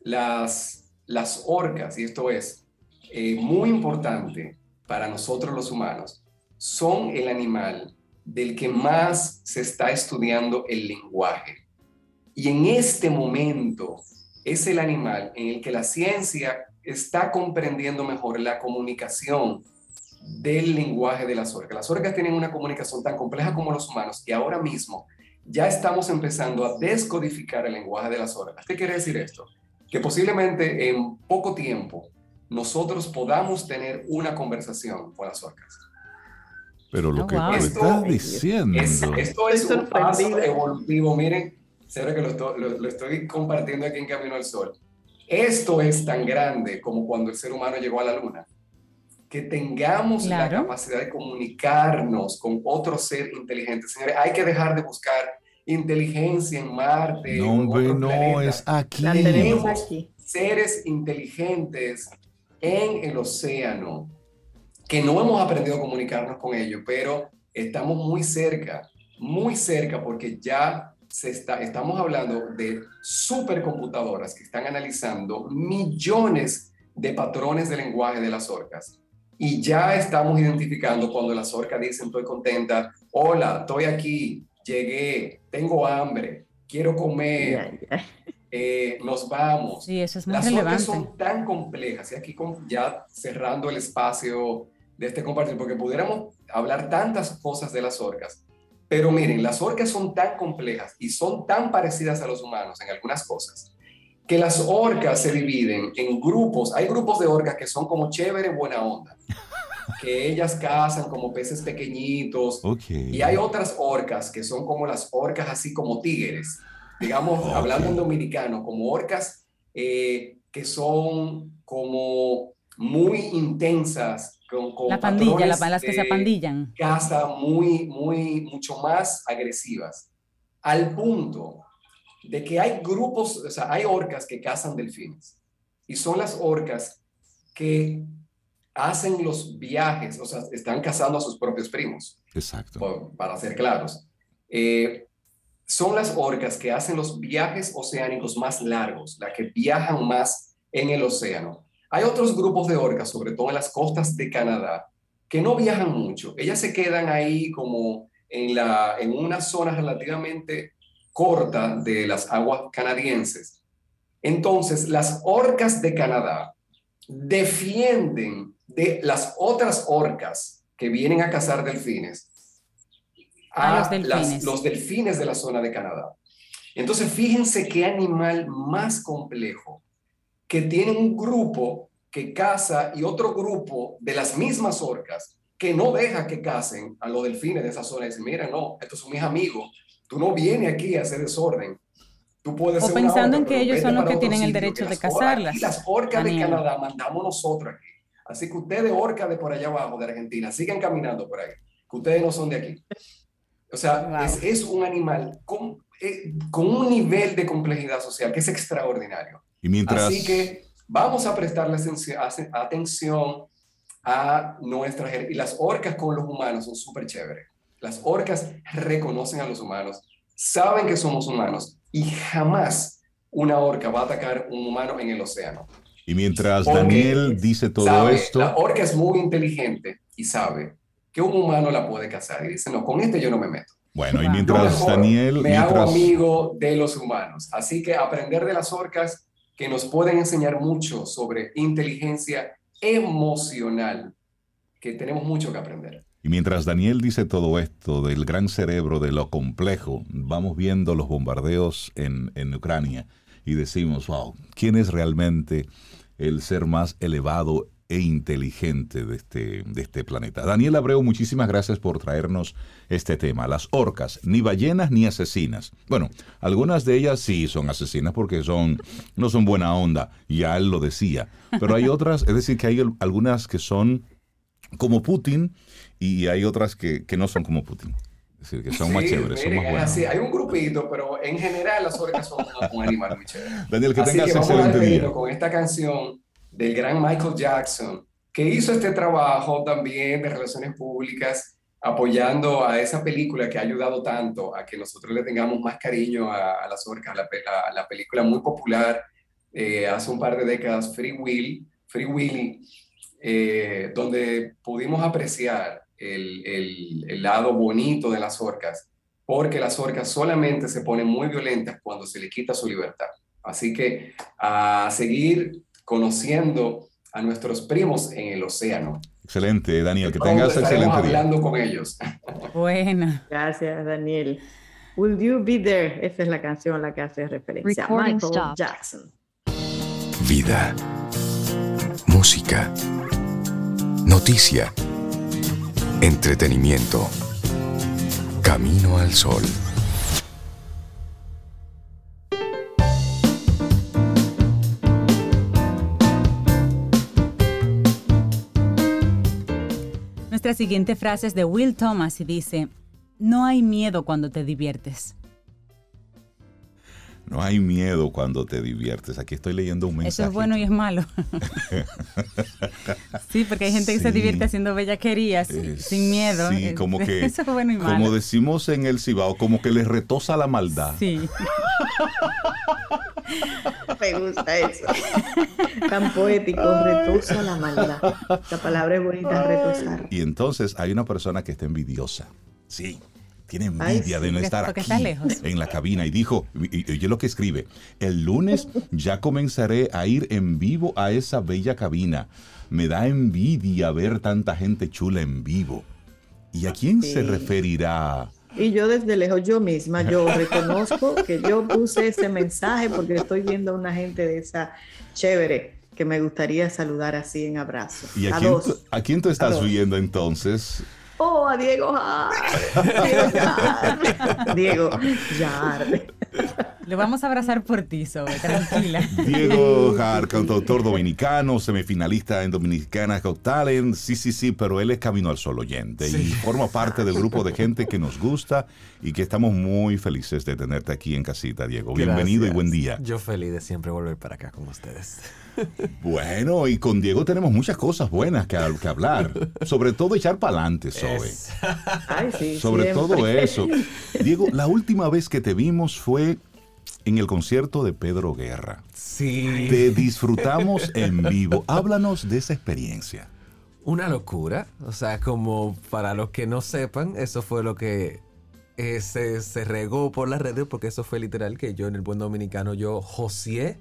las, las orcas, y esto es eh, muy importante para nosotros los humanos, son el animal del que más se está estudiando el lenguaje. Y en este momento es el animal en el que la ciencia está comprendiendo mejor la comunicación del lenguaje de las orcas. Las orcas tienen una comunicación tan compleja como los humanos y ahora mismo ya estamos empezando a descodificar el lenguaje de las orcas. ¿Qué quiere decir esto? Que posiblemente en poco tiempo nosotros podamos tener una conversación con las orcas. Pero lo oh, que estás diciendo... esto es un paso evolutivo. Miren, que lo estoy, compartiendo aquí en Camino al Sol. Esto es tan grande como cuando el ser humano llegó a la luna, que tengamos la capacidad de comunicarnos con otro ser inteligente. Señores, hay que dejar de buscar inteligencia en Marte. No, hombre, no, es aquí. Tenemos aquí. seres inteligentes en el océano que no hemos aprendido a comunicarnos con ellos, pero estamos muy cerca, muy cerca, porque ya se está, estamos hablando de supercomputadoras que están analizando millones de patrones de lenguaje de las orcas. Y ya estamos identificando cuando las orcas dicen estoy contenta, hola, estoy aquí, llegué, tengo hambre, quiero comer, eh, nos vamos. Sí, eso es muy las orcas son tan complejas, y aquí ya cerrando el espacio de este compartir, porque pudiéramos hablar tantas cosas de las orcas, pero miren, las orcas son tan complejas y son tan parecidas a los humanos en algunas cosas que las orcas se dividen en grupos. Hay grupos de orcas que son como chévere, buena onda, que ellas cazan como peces pequeñitos. Y hay otras orcas que son como las orcas así como tigres, digamos, hablando en dominicano, como orcas eh, que son como muy intensas. Con, la pandilla, las que se apandillan. Caza muy, muy, mucho más agresivas. Al punto de que hay grupos, o sea, hay orcas que cazan delfines y son las orcas que hacen los viajes, o sea, están cazando a sus propios primos. Exacto. para ser claros. Eh, son las orcas que hacen los viajes oceánicos más largos, las que viajan más en el océano. Hay otros grupos de orcas, sobre todo en las costas de Canadá, que no viajan mucho. Ellas se quedan ahí como en, la, en una zona relativamente corta de las aguas canadienses. Entonces, las orcas de Canadá defienden de las otras orcas que vienen a cazar delfines a, los, delfines. los delfines de la zona de Canadá. Entonces, fíjense qué animal más complejo que tiene un grupo que caza y otro grupo de las mismas orcas que no deja que casen a los delfines de esa zona dicen, mira, no, estos son mis amigos, Tú no vienes aquí a hacer desorden. Tú puedes o pensando en que ellos son los que tienen el derecho de cazarlas. Y las orcas de Canadá mandamos nosotros aquí. Así que ustedes, orcas de por allá abajo, de Argentina, sigan caminando por ahí, que ustedes no son de aquí. O sea, es, un animal con, eh, con un nivel de complejidad social que es extraordinario. Y mientras... Así que vamos a prestarle atención a nuestras... Y las orcas con los humanos son súper chéveres. Las orcas reconocen a los humanos, saben que somos humanos y jamás una orca va a atacar un humano en el océano. Y mientras Daniel dice todo esto... La orca es muy inteligente y sabe que un humano la puede cazar y dice, no, con este yo no me meto. Bueno, y mientras Daniel... Me hago amigo de los humanos. Así que aprender de las orcas que nos pueden enseñar mucho sobre inteligencia emocional, que tenemos mucho que aprender. Y mientras Daniel dice todo esto del gran cerebro, de lo complejo, vamos viendo los bombardeos en, Ucrania y decimos, wow, ¿quién es realmente el ser más elevado e inteligente de este, de este planeta? Daniel Abreu, muchísimas gracias por traernos este tema. Las orcas, ni ballenas ni asesinas. Bueno, algunas de ellas sí son asesinas porque son, no son buena onda, ya él lo decía. Pero hay otras, es decir, que hay algunas que son como Putin y hay otras que, que no son como Putin. Es decir, que son más chéveres, son más buenas. hay un grupito, pero en general las orcas son un animal muy chévere. Daniel, que tengas que excelente día. Con esta canción del gran Michael Jackson, que hizo este trabajo también de relaciones públicas, apoyando a esa película que ha ayudado tanto a que nosotros le tengamos más cariño a, las orcas, la, la, película muy popular eh, hace un par de décadas, Free Will, Free Willy, eh, donde pudimos apreciar el, el, lado bonito de las orcas, porque las orcas solamente se ponen muy violentas cuando se les quita su libertad. Así que a seguir conociendo a nuestros primos en el océano. Excelente, Daniel, que tengas excelente día. hablando con ellos. Buena. Gracias, Daniel. Will You Be There? Esa es la canción a la que hace referencia. Michael Jackson. Vida. Música Noticia. Entretenimiento. Camino al sol. Nuestra siguiente frase es de Will Thomas y dice, no hay miedo cuando te diviertes. No hay miedo cuando te diviertes. Aquí estoy leyendo un mensaje. Eso es bueno y es malo. sí, porque hay gente que se divierte haciendo bellaquerías eh, sin miedo. Sí, como que. Eso es bueno y malo. Como decimos en el Cibao, como que le retosa la maldad. Sí. Me gusta eso. Tan poético, retosa la maldad. La palabra es bonita, retosar. Y entonces hay una persona que está envidiosa. Sí tiene envidia de no estar aquí en la cabina y dijo, y, oye lo que escribe, el lunes ya comenzaré a ir en vivo a esa bella cabina. Me da envidia ver tanta gente chula en vivo. ¿Y a quién se referirá? Y yo desde lejos, yo misma, yo reconozco que yo puse ese mensaje porque estoy viendo a una gente de esa chévere que me gustaría saludar así en abrazo. ¿Y a, quién, ¿a quién tú estás viendo entonces? Oh, a Diego Diego Jar. Le vamos a abrazar por ti, Sobe, tranquila. Diego Jar, cantautor dominicano, semifinalista en Dominicana Got Talent. Sí, sí, sí, pero él es Camino al Sol oyente y forma parte del grupo de gente que nos gusta y que estamos muy felices de tenerte aquí en casita, Diego. Bienvenido y buen día. Yo feliz de siempre volver para acá con ustedes. Bueno, y con Diego tenemos muchas cosas buenas que, hablar. Sobre todo echar para adelante, Zoe. Sobre todo eso. Diego, la última vez que te vimos fue en el concierto de Pedro Guerra. Sí. Te disfrutamos en vivo. Háblanos de esa experiencia. Una locura. O sea, como para los que no sepan, eso fue lo que eh, se, se, regó por las redes, porque eso fue literal que yo en el buen dominicano, yo José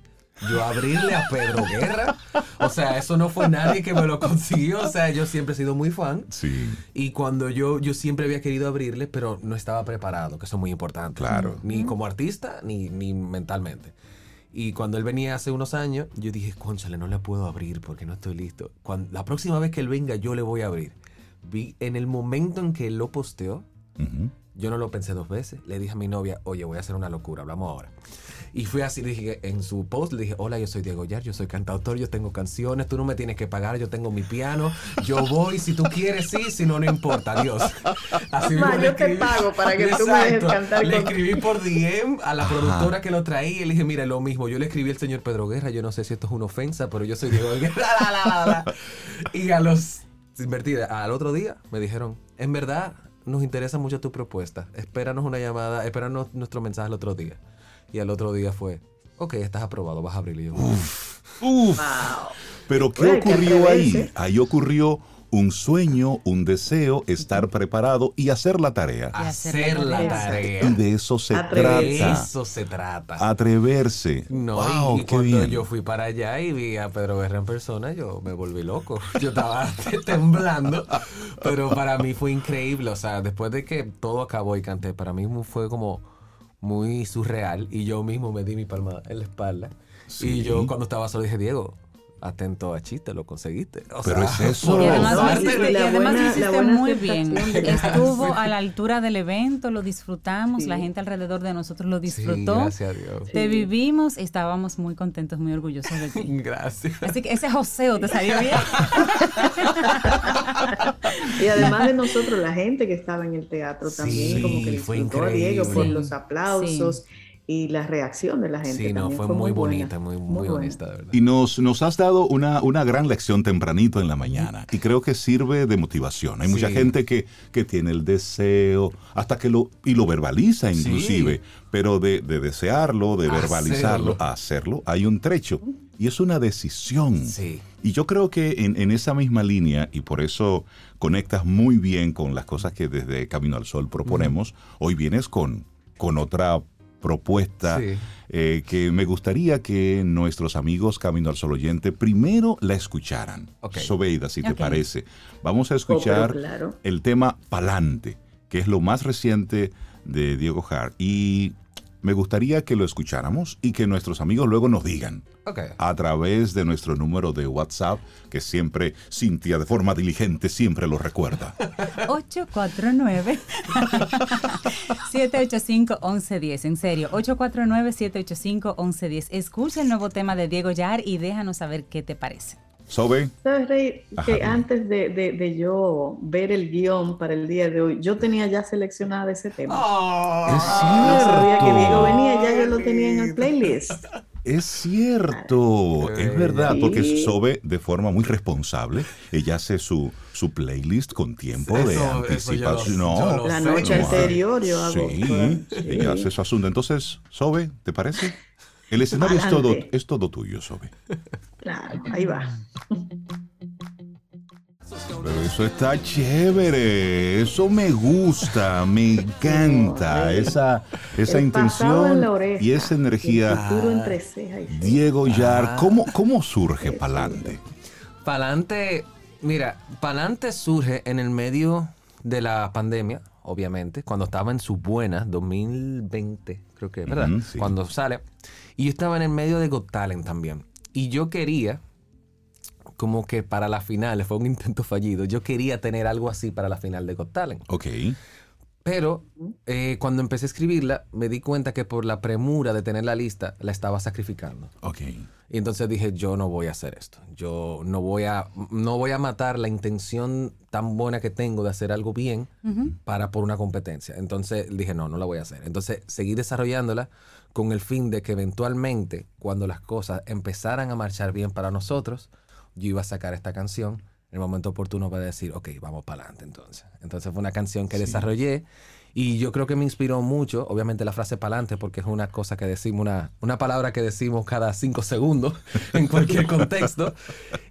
yo abrirle a Pedro Guerra. O sea, eso no fue nadie que me lo consiguió. O sea, yo siempre he sido muy fan. Sí. Y cuando yo, yo siempre había querido abrirle, pero no estaba preparado, que eso es muy importante. Claro. Ni como artista, ni, ni mentalmente. Y cuando él venía hace unos años, yo dije, conchale, no le puedo abrir porque no estoy listo. Cuando, la próxima vez que él venga, yo le voy a abrir. Vi en el momento en que él lo posteó, yo no lo pensé dos veces. Le dije a mi novia, oye, voy a hacer una locura, hablamos ahora. Y fui así, le dije, en su post le dije, hola, yo soy Diego Yar, yo soy cantautor, yo tengo canciones, tú no me tienes que pagar, yo tengo mi piano, yo voy, si tú quieres, sí, si no, no importa, Dios. Así Ma, yo te pago para que tú me dejes cantar. Le escribí por DM a la productora que lo traía y le dije, mira, lo mismo, yo le escribí al señor Pedro Guerra, yo no sé si esto es una ofensa, pero yo soy Diego Guerra. y a los, invertida, al otro día me dijeron, en verdad, nos interesa mucho tu propuesta. Espéranos una llamada, espéranos nuestro mensaje el otro día. Y al otro día fue, ok, estás aprobado, vas a abrirlo. uf, uf. Pero ¿qué ocurrió ahí? Ahí ocurrió un sueño, un deseo, estar preparado y hacer la tarea. Hacer la tarea. Y de eso se trata. De eso se trata. Atreverse. No, y, cuando yo fui para allá y vi a Pedro Guerra en persona, yo me volví loco. Yo estaba temblando, pero para mí fue increíble. O sea, después de que todo acabó y canté, para mí fue como muy surreal y yo mismo me di mi palma en la espalda. Y yo cuando estaba solo dije, Diego, atento a chiste, lo conseguiste. Pero es eso. Y además, lo hiciste, muy bien. Estuvo a la altura del evento, lo disfrutamos, la gente alrededor de nosotros lo disfrutó. gracias a Dios. Te vivimos y estábamos muy contentos, muy orgullosos de ti. Gracias. Así que ese joseo te salió bien. y además de nosotros, la gente que estaba en el teatro también, como que disfrutó a Diego por los aplausos y la reacción de la gente. Sí, no, fue, muy, bonita, muy, muy, honesta, verdad. Y nos, nos has dado una, una gran lección tempranito en la mañana y creo que sirve de motivación. Hay mucha gente que, que tiene el deseo, hasta que lo, y lo verbaliza inclusive, pero de, de, desearlo, de verbalizarlo, a hacerlo, hay un trecho. Y es una decisión. Sí. Y yo creo que en, en, esa misma línea, y por eso conectas muy bien con las cosas que desde Camino al Sol proponemos, hoy vienes con, con otra propuesta eh, que me gustaría que nuestros amigos Camino al Sol Oyente primero la escucharan. Sobeida, si te parece. Vamos a escuchar el tema Palante, que es lo más reciente de Diego Hart. Y me gustaría que lo escucháramos y que nuestros amigos luego nos digan a través de nuestro número de WhatsApp, que siempre Cintia de forma diligente siempre lo recuerda. 849-785-1110, en serio, 849-785-1110. Escucha el nuevo tema de Diego Yar y déjanos saber qué te parece. Sobe. ¿Sabes, Rey? Que antes de, yo ver el guion para el día de hoy, yo tenía ya seleccionado ese tema. Oh, es sabía que Diego venía, ya yo lo tenía en el playlist. Es cierto, es verdad, porque Sobe de forma muy responsable, ella hace su, su playlist con tiempo de anticipación. no, la noche anterior yo hago. Sí, ella hace su asunto. Entonces, Sobe, ¿te parece? El escenario es todo, es todo tuyo, Sobe. Claro, ahí va. Pero eso está chévere, eso me gusta, me encanta, esa, esa intención y esa energía. Diego Yar, ¿cómo, cómo surge Palante? Palante, mira, Palante surge en el medio de la pandemia, obviamente, cuando estaba en su buena, 2020, creo que, ¿verdad? Cuando sale. Y yo estaba en el medio de Got Talent también. Y yo quería, como que para la final, fue un intento fallido, yo quería tener algo así para la final de Got Talent. Ok. Pero eh, cuando empecé a escribirla, me di cuenta que por la premura de tener la lista, la estaba sacrificando. Ok. Y entonces dije, yo no voy a hacer esto. Yo no voy a, no voy a matar la intención tan buena que tengo de hacer algo bien para por una competencia. Entonces dije, no, no la voy a hacer. Entonces seguí desarrollándola con el fin de que eventualmente, cuando las cosas empezaran a marchar bien para nosotros, yo iba a sacar esta canción en el momento oportuno para decir, ok, vamos para adelante entonces. Entonces fue una canción que desarrollé y yo creo que me inspiró mucho, obviamente la frase pa'lante, porque es una cosa que decimos, una, una palabra que decimos cada cinco segundos en cualquier contexto.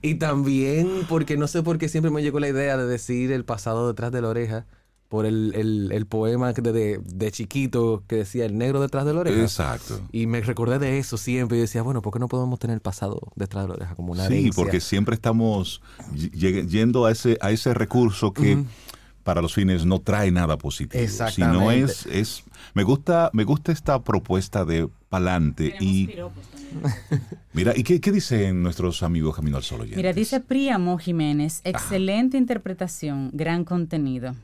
Y también porque no sé por qué siempre me llegó la idea de decir el pasado detrás de la oreja por el, poema de, de, chiquito que decía el negro detrás de la oreja. Exacto. Y me recordé de eso siempre y decía, bueno, ¿por qué no podemos tener el pasado detrás de la oreja como una Sí, porque siempre estamos yendo a ese, a ese recurso que... Para los fines no trae nada positivo. Exactamente. Sino es, es, me gusta, me gusta esta propuesta de pa'lante y mira, ¿y qué, qué, dicen nuestros amigos Camino al Sol Mira, dice Príamo Jiménez, excelente interpretación, gran contenido.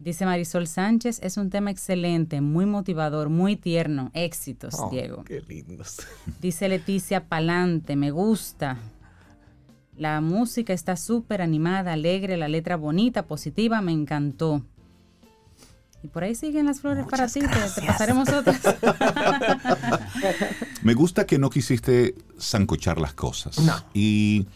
Dice Marisol Sánchez, es un tema excelente, muy motivador, muy tierno. Éxitos, oh, Diego. Qué lindos. Dice Leticia Palante, me gusta. La música está súper animada, alegre, la letra bonita, positiva, me encantó. Y por ahí siguen las flores para ti, te, pasaremos otras. me gusta que no quisiste zancochar las cosas. No. Y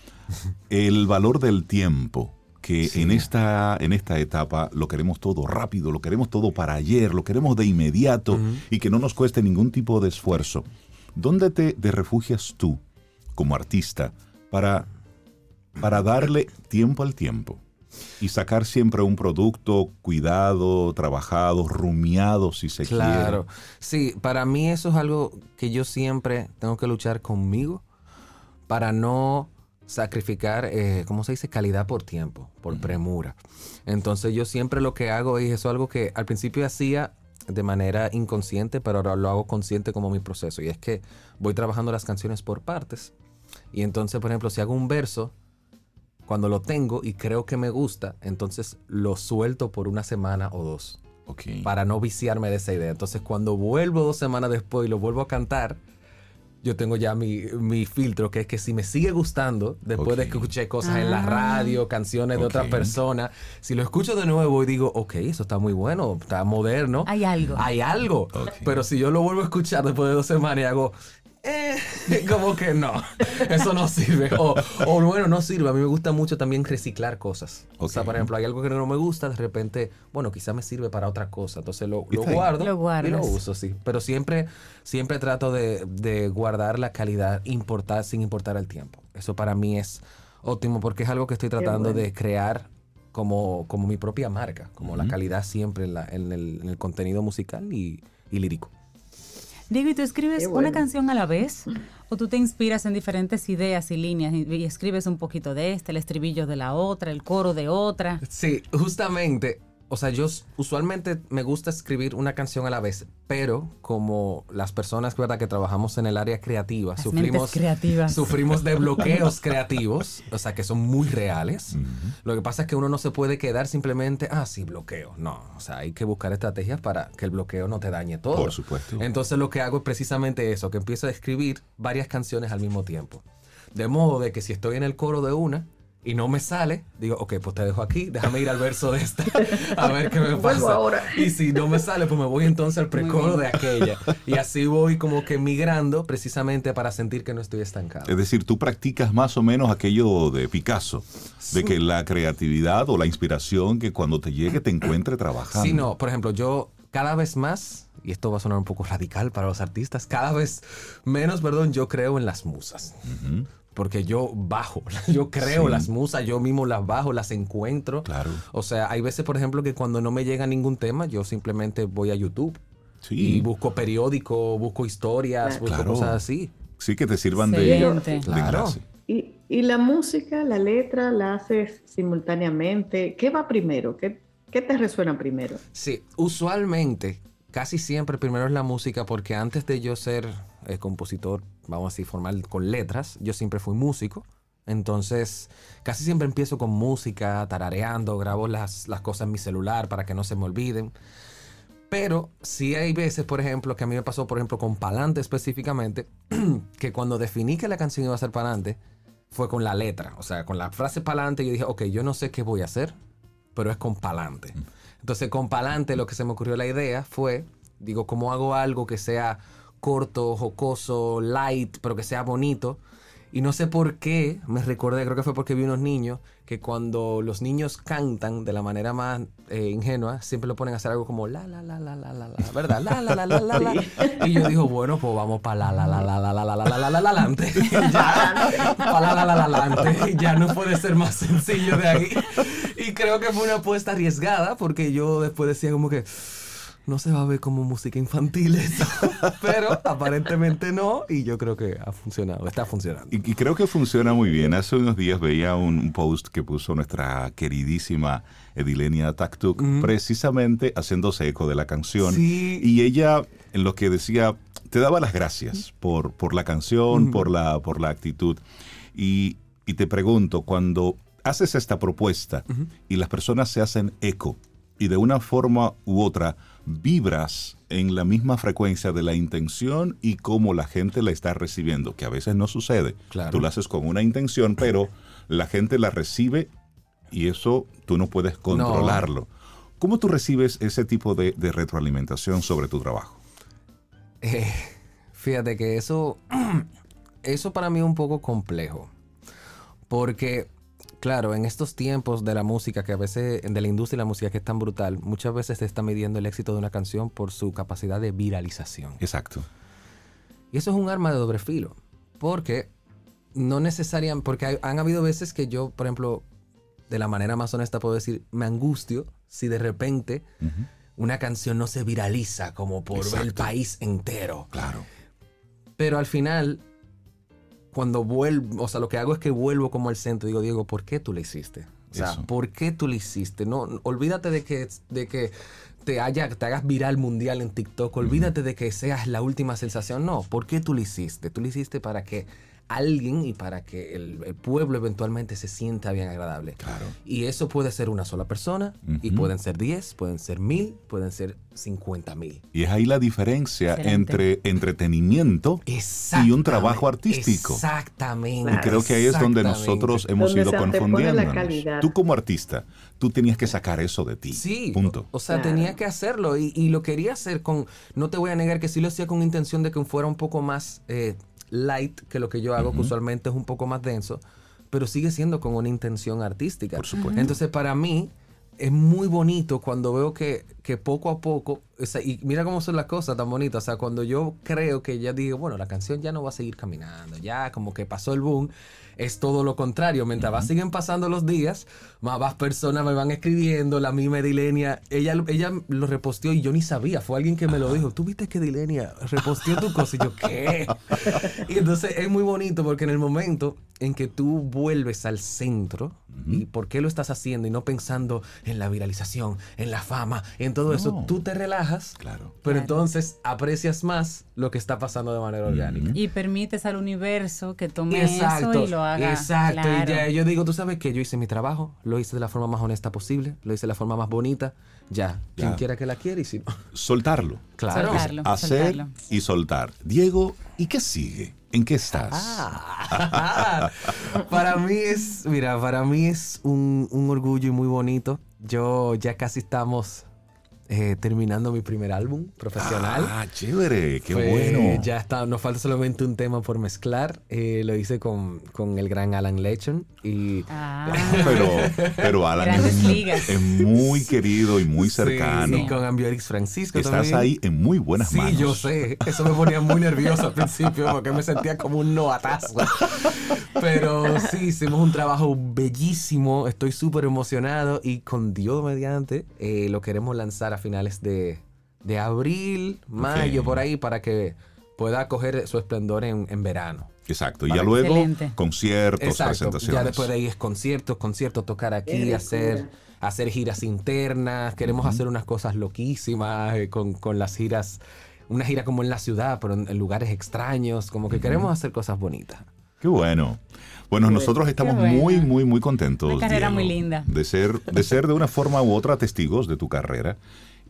el valor del tiempo que en, esta, en esta etapa lo queremos todo rápido, lo queremos todo para ayer, lo queremos de inmediato y que no nos cueste ningún tipo de esfuerzo. ¿Dónde te, refugias tú como artista para, para darle tiempo al tiempo? y sacar siempre un producto cuidado, trabajado, rumiado, si se quiere. Claro, sí, para mí eso es algo que yo siempre tengo que luchar conmigo para no sacrificar, eh, ¿cómo se dice? Calidad por tiempo, por premura. Entonces yo siempre lo que hago es eso, algo que al principio hacía de manera inconsciente, pero ahora lo hago consciente como mi proceso. Y es que voy trabajando las canciones por partes. Y entonces, por ejemplo, si hago un verso, cuando lo tengo y creo que me gusta, entonces lo suelto por una semana o dos. Para no viciarme de esa idea. Entonces, cuando vuelvo dos semanas después y lo vuelvo a cantar, yo tengo ya mi, mi, filtro, que es que si me sigue gustando, después de que escuché cosas en la ah. radio, canciones de otra persona, si lo escucho de nuevo y digo, ok, eso está muy bueno, está moderno. Hay algo. Hay algo. Pero si yo lo vuelvo a escuchar después de dos semanas y hago, eh, como que no, eso no sirve. O, bueno, no sirve. A mí me gusta mucho también reciclar cosas. O sea, por ejemplo, hay algo que no me gusta, de repente, bueno, quizá me sirve para otra cosa. Entonces lo, guardo y lo uso, sí. Pero siempre, siempre trato de, guardar la calidad importar, sin importar el tiempo. Eso para mí es óptimo porque es algo que estoy tratando de crear como, como mi propia marca, como la calidad siempre en, el, contenido musical y lírico. Diego, ¿y tú escribes una canción a la vez? ¿O tú te inspiras en diferentes ideas y líneas y, escribes un poquito de esta, el estribillo de la otra, el coro de otra? Sí, justamente o sea, yo usualmente me gusta escribir una canción a la vez, pero como las personas ¿verdad? que trabajamos en el área creativa, sufrimos, sufrimos de bloqueos creativos, o sea, que son muy reales. Lo que pasa es que uno no se puede quedar simplemente, ah, sí, bloqueo. No, o sea, hay que buscar estrategias para que el bloqueo no te dañe todo. Por supuesto. Entonces lo que hago es precisamente eso, que empiezo a escribir varias canciones al mismo tiempo. De modo de que si estoy en el coro de una, y no me sale, digo, ok, pues te dejo aquí, déjame ir al verso de esta, a ver qué me pasa. Ahora. Y si no me sale, pues me voy entonces al precoro de aquella. Y así voy como que migrando precisamente para sentir que no estoy estancado. Es decir, tú practicas más o menos aquello de Picasso, de que la creatividad o la inspiración que cuando te llegue te encuentre trabajando. Sí, no, por ejemplo, yo cada vez más, y esto va a sonar un poco radical para los artistas, cada vez menos, perdón, yo creo en las musas porque yo bajo, yo creo las musas, yo mismo las bajo, las encuentro. Claro. O sea, hay veces, por ejemplo, que cuando no me llega ningún tema, yo simplemente voy a YouTube y busco periódico, busco historias, busco cosas así. Sí, que te sirvan de, claro. Y, y, la música, la letra, la haces simultáneamente. ¿Qué va primero? ¿Qué, ¿Qué te resuena primero? Sí, usualmente, casi siempre primero es la música, porque antes de yo ser eh, compositor, vamos a decir, formal con letras. Yo siempre fui músico. Entonces, casi siempre empiezo con música, tarareando, grabo las, las cosas en mi celular para que no se me olviden. Pero sí hay veces, por ejemplo, que a mí me pasó, por ejemplo, con Palante específicamente, que cuando definí que la canción iba a ser Palante, fue con la letra. O sea, con la frase Palante, yo dije, ok, yo no sé qué voy a hacer, pero es con Palante. Entonces, con Palante lo que se me ocurrió la idea fue, digo, ¿cómo hago algo que sea corto, jocoso, light, pero que sea bonito. Y no sé por qué, me recordé, creo que fue porque vi unos niños, que cuando los niños cantan de la manera más ingenua, siempre lo ponen a hacer algo como la, la, la, la, la, la, la, ¿verdad? La, la, la, la, la, la. Y yo digo, bueno, pues vamos para la, la, la, la, la, la, la, la, la, la, la, adelante. Ya, para la, la, la, la, adelante. Ya no puede ser más sencillo de ahí. Y creo que fue una apuesta arriesgada, porque yo después decía como que no se va a ver como música infantil eso, pero aparentemente no y yo creo que ha funcionado, está funcionando. Y, creo que funciona muy bien. Hace unos días veía un, post que puso nuestra queridísima Edilenia Taktuk, precisamente haciéndose eco de la canción. Y ella en lo que decía, te daba las gracias por, por la canción, por, la, por la actitud. Y, y, te pregunto, cuando haces esta propuesta y las personas se hacen eco y de una forma u otra, vibras en la misma frecuencia de la intención y cómo la gente la está recibiendo, que a veces no sucede. Tú la haces con una intención, pero la gente la recibe y eso tú no puedes controlarlo. ¿Cómo tú recibes ese tipo de, retroalimentación sobre tu trabajo? Eh, fíjate que eso, eso para mí es un poco complejo. Porque Claro, en estos tiempos de la música, que a veces, de la industria de la música que es tan brutal, muchas veces se está midiendo el éxito de una canción por su capacidad de viralización. Exacto. Y eso es un arma de doble filo, porque no necesariamente, porque han habido veces que yo, por ejemplo, de la manera más honesta puedo decir, me angustio si de repente una canción no se viraliza como por el país entero. Claro. Pero al final cuando vuelvo, o sea, lo que hago es que vuelvo como al centro. Digo, Diego, ¿por qué tú lo hiciste? O sea, ¿por qué tú lo hiciste? No, olvídate de que, de que te, haya, te hagas viral mundial en TikTok. Olvídate de que seas la última sensación. No, ¿por qué tú lo hiciste? Tú lo hiciste para que alguien y para que el, pueblo eventualmente se sienta bien agradable. Claro. Y eso puede ser una sola persona, y pueden ser 10, pueden ser mil, pueden ser 50 mil. Y es ahí la diferencia entre entretenimiento y un trabajo artístico. Exactamente. Y creo que ahí es donde nosotros hemos ido confundiendo. Tú como artista, tú tenías que sacar eso de ti. Sí. Punto. O, sea, tenía que hacerlo y, y, lo quería hacer con, no te voy a negar que sí lo hacía con intención de que fuera un poco más... Eh, light que lo que yo hago, que usualmente es un poco más denso, pero sigue siendo con una intención artística. Por supuesto. Entonces, para mí, es muy bonito cuando veo que, que poco a poco, y mira cómo son las cosas tan bonitas, o sea, cuando yo creo que ya digo, bueno, la canción ya no va a seguir caminando, ya como que pasó el boom, es todo lo contrario. Mientras va, siguen pasando los días, más, personas me van escribiendo. La misma Edilenia, ella, ella lo reposteó y yo ni sabía. Fue alguien que me lo dijo. ¿Tú viste que Edilenia reposteó tu cosa? Y yo, ¿qué? y entonces es muy bonito porque en el momento en que tú vuelves al centro, ¿y por qué lo estás haciendo? Y no pensando en la viralización, en la fama, en todo eso, tú te relajas. Claro. Pero entonces aprecias más lo que está pasando de manera orgánica. Y permites al universo que tome eso y lo Exacto. Y ya yo digo, tú sabes que yo hice mi trabajo, lo hice de la forma más honesta posible, lo hice de la forma más bonita. Ya, quien quiera que la quiera y Soltarlo. Claro. hacer y soltar. Diego, ¿y qué sigue? ¿En qué estás? Ah. para mí es, mira, para mí es un, un orgullo muy bonito. Yo ya casi estamos eh, terminando mi primer álbum profesional. Ah, chévere, qué bueno. Ya está, nos falta solamente un tema por mezclar. Eh, lo hice con, con, el gran Alan Lechon. Y... Ah. pero, pero Alan es, muy querido y muy cercano. Sí, con Ambiorix Francisco. Estás ahí en muy buenas manos. Sí, yo sé. Eso me ponía muy nervioso al principio porque me sentía como un noatazo. Pero sí, hicimos un trabajo bellísimo. Estoy súper emocionado y con Dios mediante eh, lo queremos lanzar a finales de, abril, mayo, por ahí, para que pueda coger su esplendor en, verano. Exacto, y ya luego conciertos, presentaciones. Ya después de ahí es conciertos, conciertos, tocar aquí, hacer, hacer giras internas. Queremos hacer unas cosas loquísimas eh, con, las giras, una gira como en la ciudad, pero en, lugares extraños, como que queremos hacer cosas bonitas. Qué bueno. Bueno, nosotros estamos muy, muy, muy contentos. Una carrera muy linda. De ser, de ser de una forma u otra testigos de tu carrera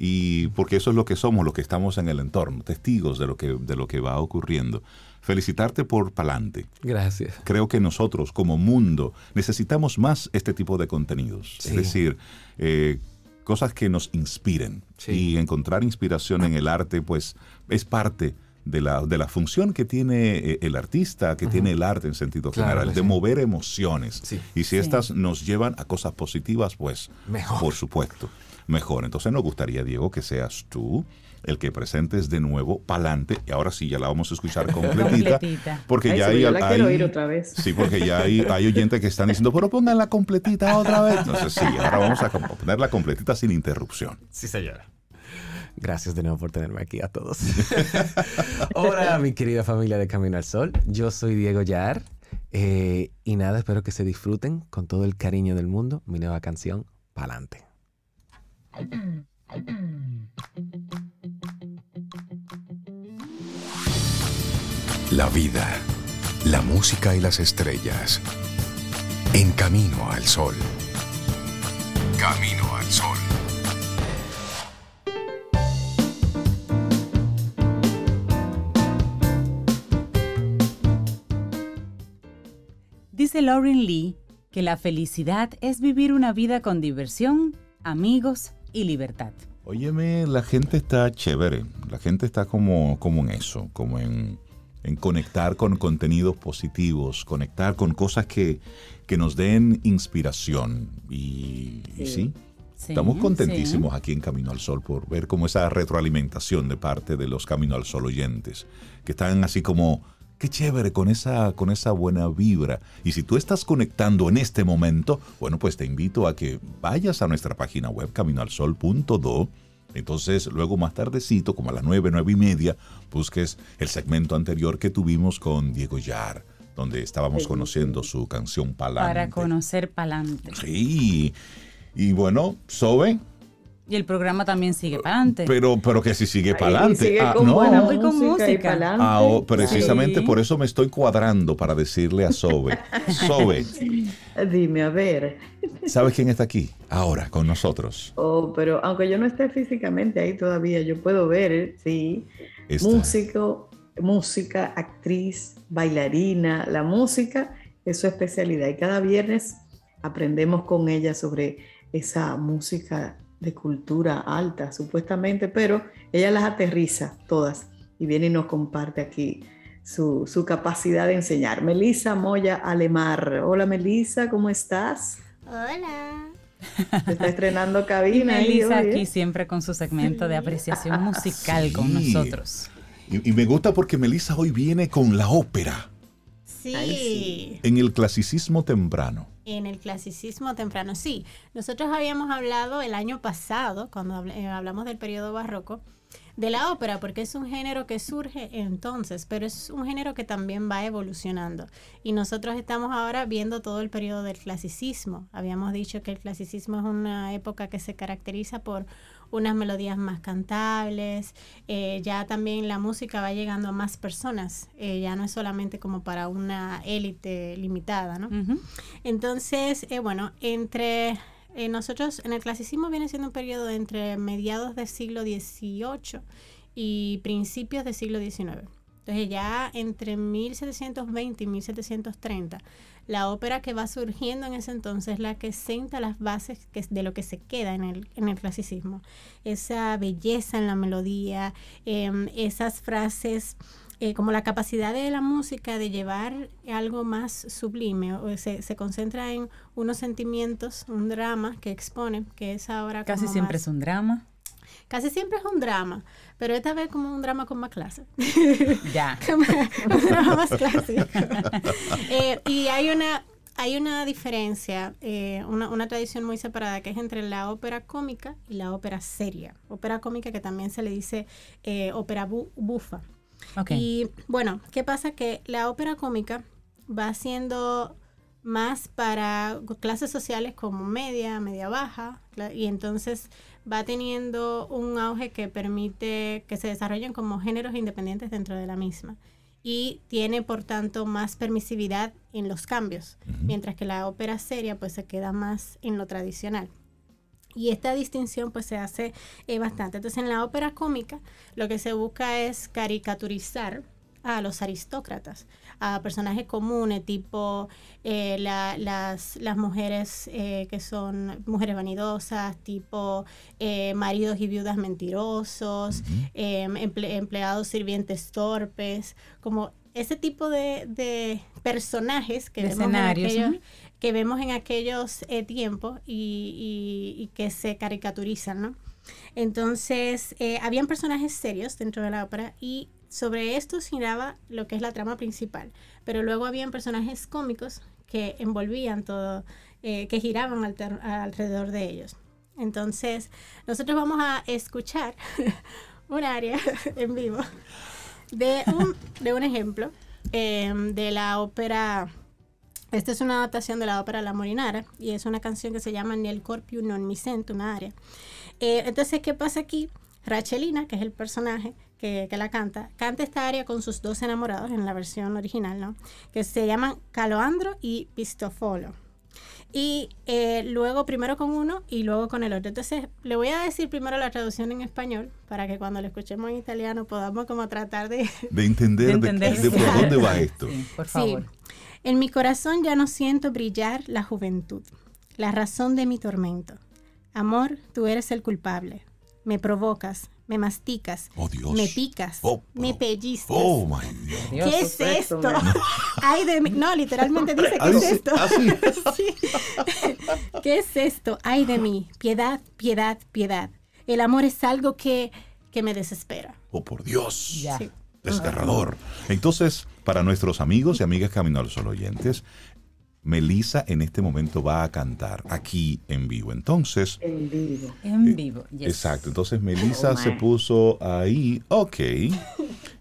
y porque eso es lo que somos, los que estamos en el entorno, testigos de lo que, de lo que va ocurriendo. Felicitarte por Palante. Gracias. Creo que nosotros como mundo necesitamos más este tipo de contenidos. Es decir, eh, cosas que nos inspiren. Y encontrar inspiración en el arte, pues, es parte de la, de la función que tiene eh, el artista, que tiene el arte en sentido general, de mover emociones. Y si estas nos llevan a cosas positivas, pues, Mejor. por supuesto mejor. Entonces nos gustaría, Diego, que seas tú el que presentes de nuevo Palante, y ahora sí ya la vamos a escuchar completita, porque ya hay, otra vez. sí, porque ya hay, hay oyentes que están diciendo, pero pongan la completita otra vez. Entonces sí, ahora vamos a ponerla completita sin interrupción. Sí, señora. Gracias de nuevo por tenerme aquí a todos. Hola, mi querida familia de Camino al Sol. Yo soy Diego Yar. Eh, y nada, espero que se disfruten con todo el cariño del mundo mi nueva canción, Palante. La vida, la música y las estrellas. En camino al sol. Camino al sol. Dice Lauren Lee que la felicidad es vivir una vida con diversión, amigos y libertad. Óyeme, la gente está chévere, la gente está como, como en eso, como en, conectar con contenidos positivos, conectar con cosas que, nos den inspiración. Y sí, estamos contentísimos aquí en Camino al Sol por ver como esa retroalimentación de parte de los Camino al Sol oyentes, que están así como Qué chévere con esa, con esa buena vibra. Y si tú estás conectando en este momento, bueno, pues te invito a que vayas a nuestra página web caminoalsol.do. Entonces, luego más tardecito, como a las nueve, nueve y media, busques el segmento anterior que tuvimos con Diego Yar, donde estábamos conociendo su canción Palante. Para conocer Palante. Sí. Y bueno, Sobe, y el programa también sigue para adelante. Pero, pero que si sigue para adelante. Ah, con no. con música. Ah, oh, precisamente por eso me estoy cuadrando para decirle a Sobe. Sobe. Dime, a ver. ¿Sabes quién está aquí ahora con nosotros? Oh, pero aunque yo no esté físicamente ahí todavía, yo puedo ver, sí. Músico, música, actriz, bailarina. La música es su especialidad y cada viernes aprendemos con ella sobre esa música de cultura alta, supuestamente, pero ella las aterriza todas y viene y nos comparte aquí su, capacidad de enseñar. Melisa Moya Alemar. Hola Melisa, ¿cómo estás? Hola. está estrenando cabina. Melisa aquí siempre con su segmento de apreciación musical con nosotros. Y, y, me gusta porque Melisa hoy viene con la ópera. Sí. En el clasicismo temprano. En el clasicismo temprano, sí. Nosotros habíamos hablado el año pasado, cuando eh, hablamos del periodo barroco, de la ópera, porque es un género que surge entonces, pero es un género que también va evolucionando. Y nosotros estamos ahora viendo todo el periodo del clasicismo. Habíamos dicho que el clasicismo es una época que se caracteriza por unas melodías más cantables, eh, ya también la música va llegando a más personas, eh, ya no es solamente como para una élite limitada, ¿no? Entonces, eh, bueno, entre nosotros, en el clasicismo viene siendo un periodo entre mediados del siglo XVIII y principios del siglo XIX. Entonces ya entre 1720 y 1730, la ópera que va surgiendo en ese entonces es la que senta las bases de lo que se queda en el, en el clasicismo. Esa belleza en la melodía, em, esas frases eh, como la capacidad de la música de llevar algo más sublime, o se, se, concentra en unos sentimientos, un drama que expone, que es ahora... Casi siempre es un drama. Casi siempre es un drama, pero esta vez como un drama con más clase. Ya. un drama más clásico. Eh, y hay una, hay una diferencia, eh, una, una, tradición muy separada que es entre la ópera cómica y la ópera seria. Ópera cómica que también se le dice eh, ópera bufa. Y bueno, ¿qué pasa? Que la ópera cómica va siendo más para clases sociales como media, media baja, y entonces va teniendo un auge que permite que se desarrollen como géneros independientes dentro de la misma y tiene por tanto más permisividad en los cambios, mientras que la ópera seria pues se queda más en lo tradicional. Y esta distinción pues se hace eh, bastante. Entonces en la ópera cómica lo que se busca es caricaturizar a los aristócratas, a personajes comunes, tipo eh, las, las, mujeres eh, que son mujeres vanidosas, tipo maridos y viudas mentirosos, em, empleados sirvientes torpes, como ese tipo de, personajes que vemos en aquellos, que vemos en aquellos eh, tiempos y, que se caricaturizan, ¿no? Entonces, eh, habían personajes serios dentro de la ópera y sobre esto giraba lo que es la trama principal, pero luego habían personajes cómicos que envolvían todo, eh, que giraban alrededor de ellos. Entonces, nosotros vamos a escuchar un área en vivo de un, ejemplo de la ópera esta es una adaptación de la ópera La Morinara y es una canción que se llama Nel corpio non mi sento, una área. Eh, entonces, ¿qué pasa aquí? Rachelina, que es el personaje que, la canta, canta esta área con sus dos enamorados en la versión original, ¿no? Que se llaman Caloandro y Pistofolo. Y eh, luego primero con uno y luego con el otro. Entonces, le voy a decir primero la traducción en español para que cuando lo escuchemos en italiano podamos como tratar de... De entender, de, por dónde va esto. por favor. En mi corazón ya no siento brillar la juventud, la razón de mi tormento. Amor, tú eres el culpable. Me provocas, me masticas, oh, Dios. me picas, oh, me pellizcas. Oh, my Dios. ¿Qué es esto? Ay de mí. No, literalmente dice, ¿qué es esto? ¿Qué es esto? Ay de mí. Piedad, piedad, piedad. El amor es algo que, que me desespera. Oh, por Dios. Desgarrador. Entonces, para nuestros amigos y amigas Camino al Sol oyentes, Melissa en este momento va a cantar aquí en vivo. Entonces. En vivo. En eh, vivo, Exacto. Entonces Melissa se puso ahí. Ok.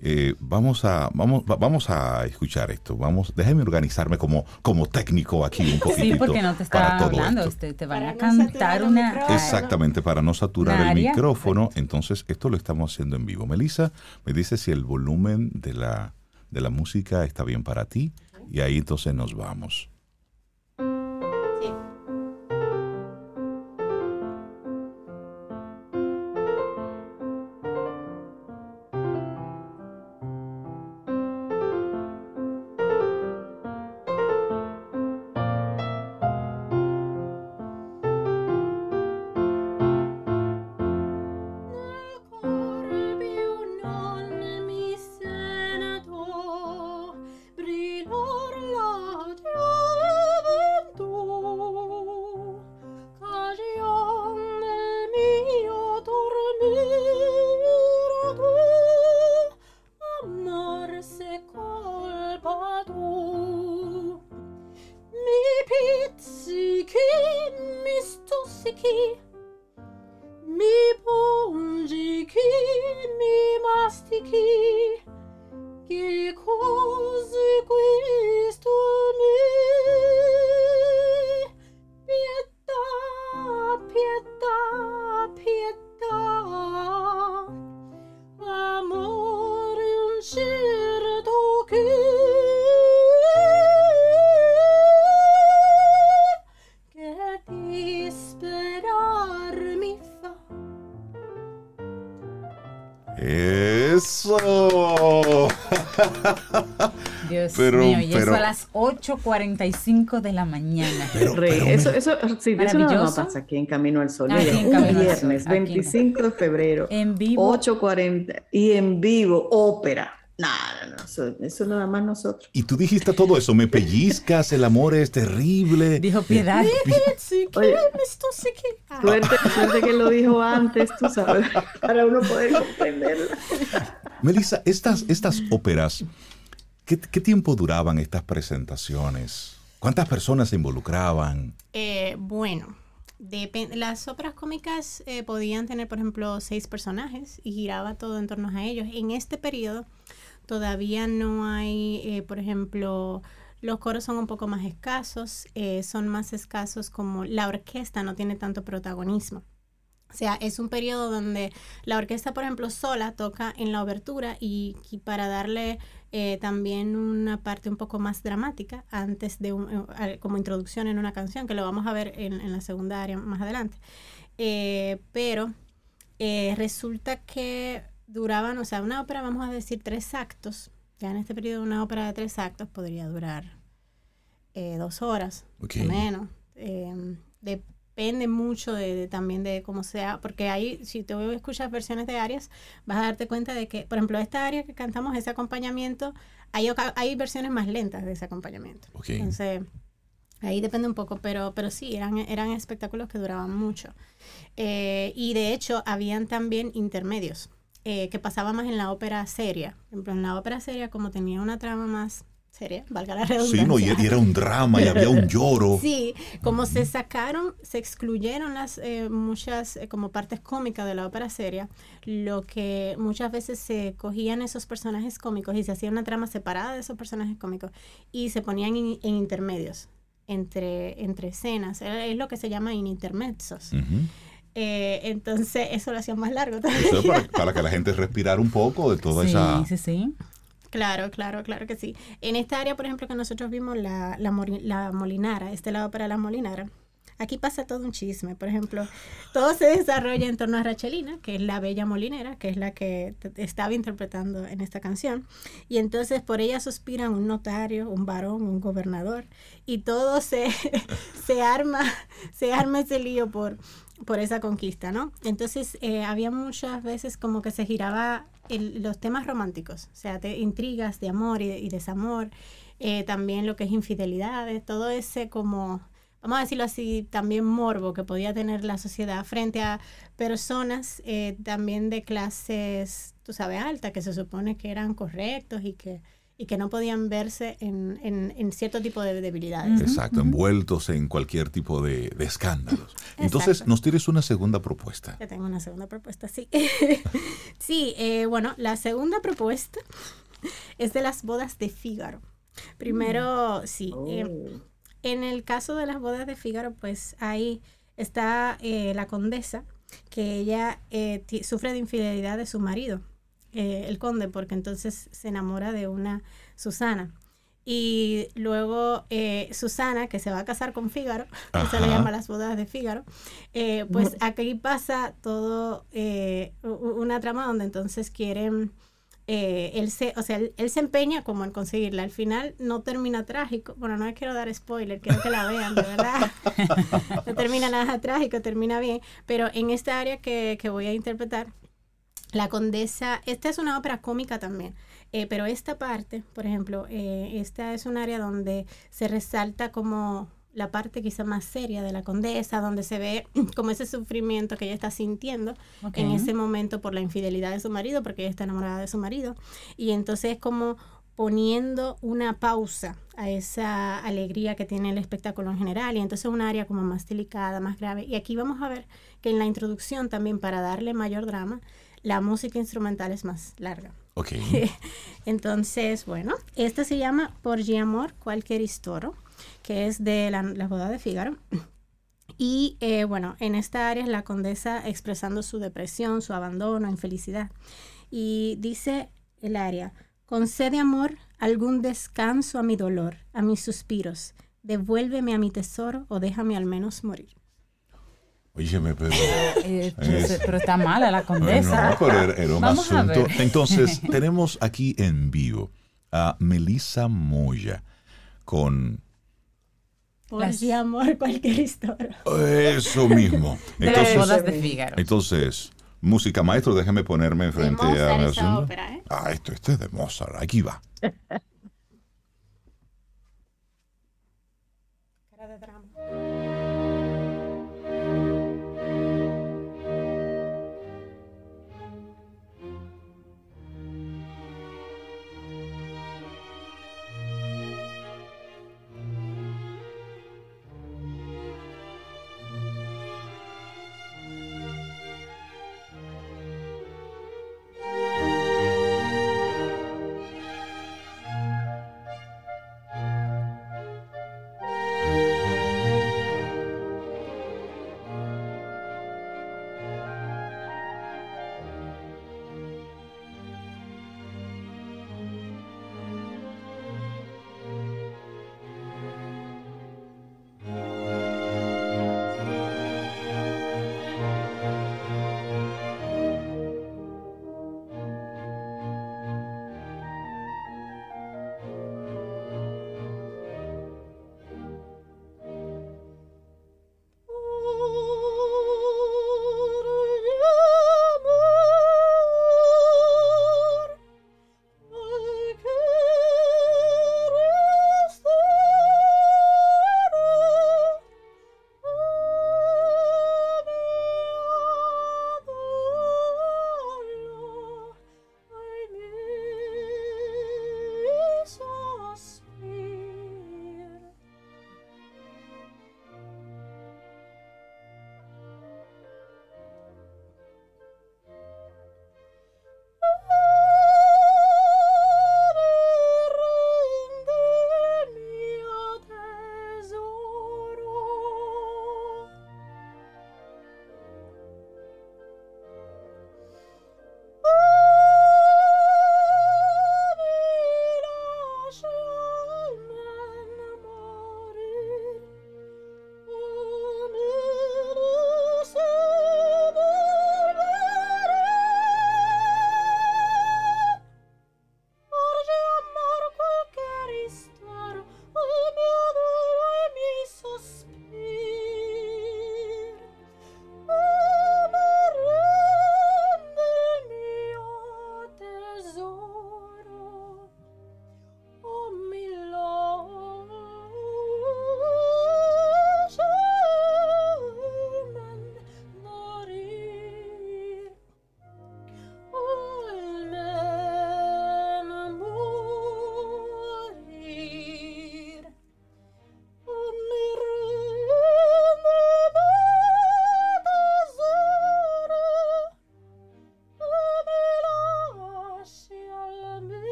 Eh, vamos, a, vamos, vamos a escuchar esto. Vamos, déjeme organizarme como, como técnico aquí un poquito. Sí, porque no te está hablando. Te, te, van a cantar una. Exactamente, para no saturar el micrófono. Entonces, esto lo estamos haciendo en vivo. Melissa, me dice si el volumen de la de la música está bien para ti y ahí entonces nos vamos. Dios mío, y eso a las 8.45 de la mañana. Pero, eso, eso, sí, eso no pasa aquí en Camino al Sol. Aquí en Camino viernes, 25 de febrero. En vivo. 8.40 y en vivo, ópera. Nada, no, eso, eso, nada más nosotros. Y tú dijiste todo eso, me pellizcas, el amor es terrible. Dijo piedad. Oye, suerte, suerte que lo dijo antes, tú sabes, para uno poder comprenderlo. Melissa, estas, estas óperas, ¿qué, tiempo duraban estas presentaciones? ¿Cuántas personas se involucraban? Eh, bueno, las óperas cómicas eh, podían tener, por ejemplo, seis personajes y giraba todo en torno a ellos. En este periodo Todavía no hay, eh, por ejemplo, los coros son un poco más escasos, eh, son más escasos como la orquesta no tiene tanto protagonismo. O sea, es un periodo donde la orquesta, por ejemplo, sola toca en la obertura y, para darle eh, también una parte un poco más dramática antes de un, como introducción en una canción, que lo vamos a ver en, en la segunda área más adelante. pero resulta que duraban, o sea, una ópera, vamos a decir, tres actos. Ya en este periodo una ópera de tres actos podría durar eh, dos horas, o menos. Em, depende mucho de, también de cómo sea, porque ahí, si a escuchar versiones de áreas, vas a darte cuenta de que, por ejemplo, esta área que cantamos, ese acompañamiento, hay, hay versiones más lentas de ese acompañamiento. Entonces, ahí depende un poco, pero, pero sí, eran, eran espectáculos que duraban mucho. Eh, y de hecho, habían también intermedios. Eh, que pasaba más en la ópera seria. Por ejemplo, en la ópera seria, como tenía una trama más seria, valga la redundancia. Sí, no, y era un drama y había un lloro. Sí, como se sacaron, se excluyeron las eh, muchas eh, como partes cómicas de la ópera seria, lo que muchas veces se cogían esos personajes cómicos y se hacía una trama separada de esos personajes cómicos y se ponían en, intermedios entre, entre escenas. Es lo que se llama en intermezos. Eh, entonces eso lo hacía más largo también. para, que la gente respirara un poco de toda esa... Sí, sí. Claro, claro, claro que sí. En esta área, por ejemplo, que nosotros vimos la, la, la Molinara, este lado para la Molinara, aquí pasa todo un chisme. Por ejemplo, todo se desarrolla en torno a Rachelina, que es la bella molinera, que es la que estaba interpretando en esta canción. Y entonces por ella suspiran un notario, un varón, un gobernador, y todo se, se arma, se arma ese lío por, por esa conquista, ¿no? Entonces eh, había muchas veces como que se giraba los temas románticos, o sea, de intrigas de amor y, desamor, eh, también lo que es infidelidades, todo ese como, vamos a decirlo así, también morbo que podía tener la sociedad frente a personas eh, también de clases, tú sabes, alta, que se supone que eran correctos y que y que no podían verse en, en, cierto tipo de debilidades. Exacto, envueltos en cualquier tipo de, escándalos. Entonces, nos tienes una segunda propuesta. Yo tengo una segunda propuesta, sí. sí, eh, bueno, la segunda propuesta es de las bodas de Fígaro. Primero, mm. sí, eh, oh. en el caso de las bodas de Fígaro, pues ahí está eh, la condesa, que ella sufre de infidelidad de su marido. Eh, el conde, porque entonces se enamora de una Susana. Y luego eh, Susana, que se va a casar con Fígaro, que se le llama las bodas de Fígaro, eh, pues aquí pasa todo una trama donde entonces quieren, él se, o sea, él, se empeña como en conseguirla. Al final no termina trágico. Bueno, no quiero dar spoiler, quiero que la vean, de verdad. no termina nada trágico, termina bien. Pero en esta área que, que voy a interpretar, la condesa, esta es una ópera cómica también, eh, pero esta parte, por ejemplo, eh, esta es un área donde se resalta como la parte quizá más seria de la condesa, donde se ve como ese sufrimiento que ella está sintiendo en ese momento por la infidelidad de su marido, porque ella está enamorada de su marido. Y entonces es como poniendo una pausa a esa alegría que tiene el espectáculo en general y entonces un área como más delicada, más grave. Y aquí vamos a ver que en la introducción también para darle mayor drama, la música instrumental es más larga. Ok. Entonces, bueno, esta se llama Por Amor Cualquier Istoro, que es de la, la boda de Fígaro. Y eh, bueno, en esta área es la condesa expresando su depresión, su abandono, infelicidad. Y dice el área, concede amor algún descanso a mi dolor, a mis suspiros, devuélveme a mi tesoro o déjame al menos morir. Óyeme, pero. Eh, pero está mala la condesa. no, pero era, un asunto. Entonces, tenemos aquí en vivo a Melissa Moya con... Por si amor, cualquier historia. Eso mismo. Entonces, de Fígaro. Entonces, música maestro, déjame ponerme enfrente a... Esa ópera, ¿eh? Ah, esto, esto es de Mozart, aquí va.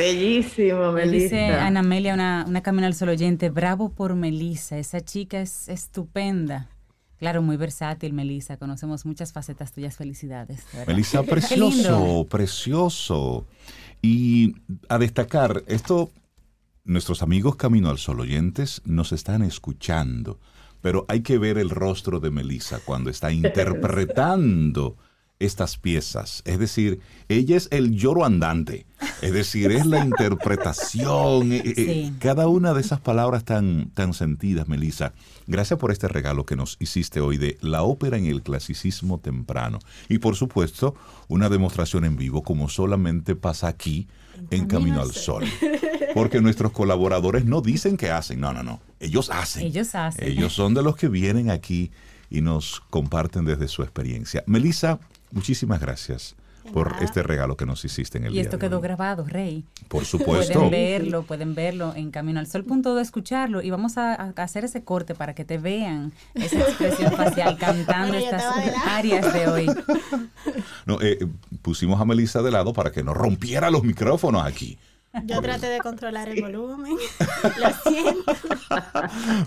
Bellísimo, Melissa. Dice Ana Amelia, una, una camino al solo oyente, bravo por Melissa, esa chica es estupenda. Claro, muy versátil, Melissa. Conocemos muchas facetas tuyas. Felicidades. Melissa, precioso, precioso. Y a destacar, esto, nuestros amigos Camino al Sol oyentes nos están escuchando, pero hay que ver el rostro de Melissa cuando está interpretando estas piezas. Es decir, ella es el lloro andante. Es decir, es la interpretación. Eh, eh, cada una de esas palabras tan, tan sentidas, Melissa. Gracias por este regalo que nos hiciste hoy de la ópera en el clasicismo temprano. Y por supuesto, una demostración en vivo como solamente pasa aquí en Camino al Sol. Porque nuestros colaboradores no dicen que hacen, no, no, no. Ellos hacen. Ellos hacen. Ellos son de los que vienen aquí y nos comparten desde su experiencia. Melissa, Muchísimas gracias por este regalo que nos hiciste en el día. Y esto quedó grabado, Rey. Por supuesto. Pueden verlo, pueden verlo en Camino al Sol, punto de escucharlo. Y vamos a, hacer ese corte para que te vean esa expresión facial cantando estas áreas de hoy. No, eh, pusimos a Melissa de lado para que no rompiera los micrófonos aquí. Yo traté de controlar el volumen. Lo siento.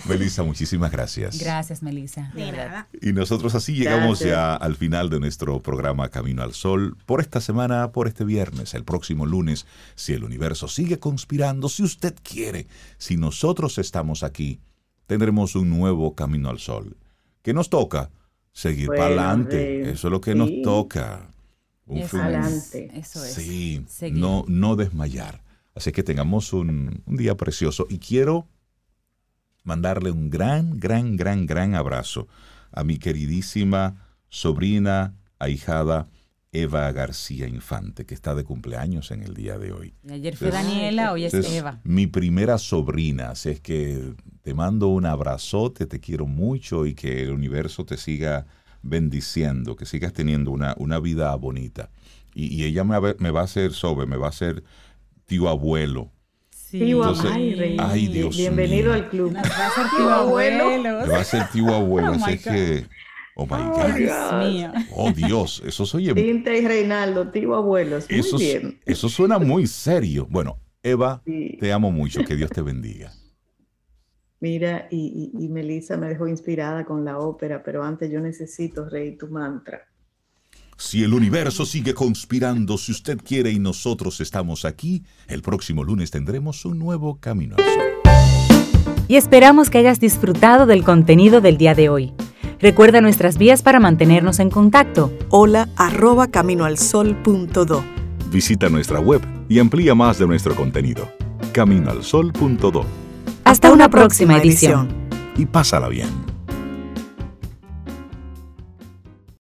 Melissa, muchísimas gracias. Gracias, Melissa. De nada. Y nosotros así llegamos ya al final de nuestro programa Camino al Sol por esta semana, por este viernes, el próximo lunes, si el universo sigue conspirando, si usted quiere, si nosotros estamos aquí, tendremos un nuevo Camino al Sol. ¿Qué nos toca? Seguir para adelante. Eso es lo que nos toca. Un Eso Eso es. Sí, no, no desmayar. Así que tengamos un, día precioso. Y quiero mandarle un gran, gran, gran, gran abrazo a mi queridísima sobrina, ahijada, Eva García Infante, que está de cumpleaños en el día de hoy. ayer fue Daniela, hoy es, Eva. Mi primera sobrina, así es que te mando un abrazote, te quiero mucho y que el universo te siga bendiciendo, que sigas teniendo una, una vida bonita. Y, ella me, me, va a hacer sobre, me va a hacer tío abuelo. Sí. Tío ay, Dios Bienvenido al club. va a ser tío abuelo. Va a ser tío abuelo, oh así que... Oh my God. Dios mío. Oh Dios, eso soy. Tinta y Reinaldo, tío abuelos. Muy eso, bien. Eso suena muy serio. Bueno, Eva, te amo mucho. Que Dios te bendiga. Mira, y, y, y Melissa me dejó inspirada con la ópera, pero antes yo necesito, Rey, tu mantra. Si el universo sigue conspirando, si usted quiere y nosotros estamos aquí, el próximo lunes tendremos un nuevo Camino al Sol. Y esperamos que hayas disfrutado del contenido del día de hoy. Recuerda nuestras vías para mantenernos en contacto. Hola arroba caminoalsol.do. Visita nuestra web y amplía más de nuestro contenido. Caminoalsol.do. Hasta, una, próxima, edición. Y pásala bien.